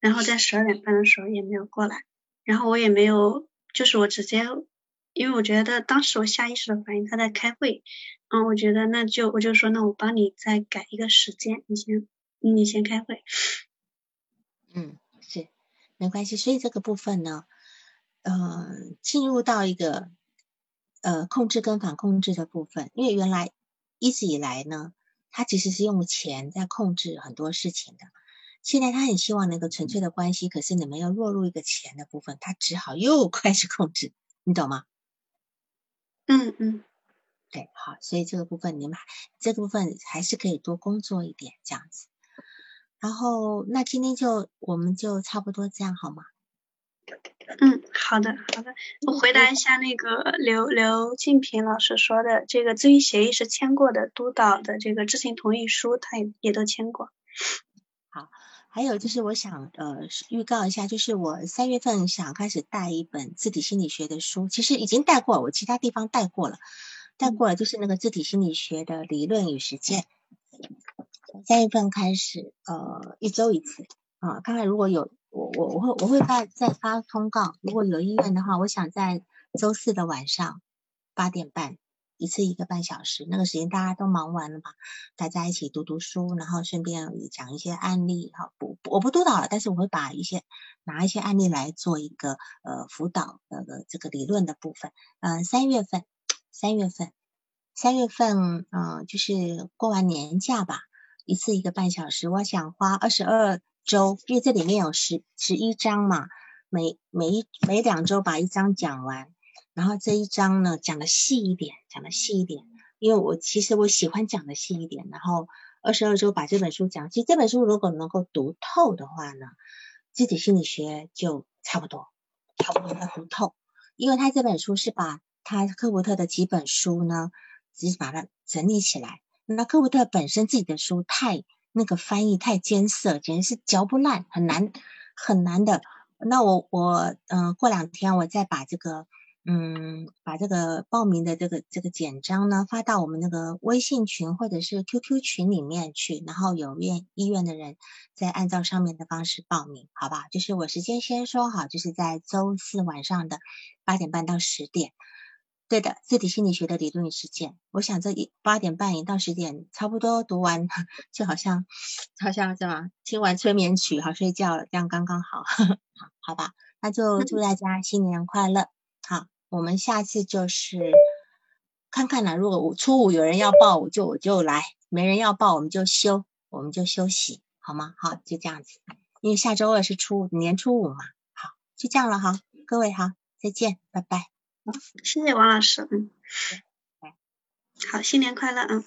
然后在十二点半的时候也没有过来，然后我也没有，就是我直接，因为我觉得当时我下意识的反应他在开会，嗯，我觉得那就我就说那我帮你再改一个时间，你先。你先开会。嗯，是没关系。所以这个部分呢，呃，进入到一个呃控制跟反控制的部分，因为原来一直以来呢，他其实是用钱在控制很多事情的。现在他很希望能够纯粹的关系，可是你们要落入一个钱的部分，他只好又 (laughs) 开始控制，你懂吗？嗯嗯，对，好，所以这个部分你们这个部分还是可以多工作一点，这样子。然后，那今天就我们就差不多这样好吗？嗯，好的，好的。我回答一下那个刘刘静平老师说的，这个咨询协议是签过的，督导的这个知情同意书他也也都签过。好，还有就是我想呃预告一下，就是我三月份想开始带一本自体心理学的书，其实已经带过，我其他地方带过了，带过了就是那个自体心理学的理论与实践。三月份开始，呃，一周一次啊。看看如果有我我我会我会发再发通告。如果有意愿的话，我想在周四的晚上八点半一次一个半小时，那个时间大家都忙完了嘛，大家一起读读书，然后顺便讲一些案例。哈，不我不督导了，但是我会把一些拿一些案例来做一个呃辅导的这个理论的部分。嗯，三月份，三月份，三月份，嗯，就是过完年假吧。一次一个半小时，我想花二十二周，因为这里面有十十一章嘛，每每一每两周把一章讲完，然后这一章呢讲的细一点，讲的细一点，因为我其实我喜欢讲的细一点，然后二十二周把这本书讲，其实这本书如果能够读透的话呢，自己心理学就差不多，差不多能读透，因为他这本书是把他科伯特的几本书呢，只是把它整理起来。那科沃特本身自己的书太那个翻译太艰涩，简直是嚼不烂，很难很难的。那我我嗯，过两天我再把这个嗯，把这个报名的这个这个简章呢发到我们那个微信群或者是 QQ 群里面去，然后有愿意愿的人再按照上面的方式报名，好吧？就是我时间先说好，就是在周四晚上的八点半到十点。对的，自体心理学的理论与实践。我想这一八点半到十点差不多读完，(laughs) 就好像好像是吧？听完催眠曲好睡觉了，这样刚刚好，(laughs) 好好吧？那就祝大家新年快乐。好，我们下次就是看看呢，如果初五有人要报，我就我就来；没人要报，我们就休，我们就休息，好吗？好，就这样子。因为下周二是初五，年初五嘛。好，就这样了哈，各位好，再见，拜拜。谢谢王老师，嗯，好，新年快乐，嗯。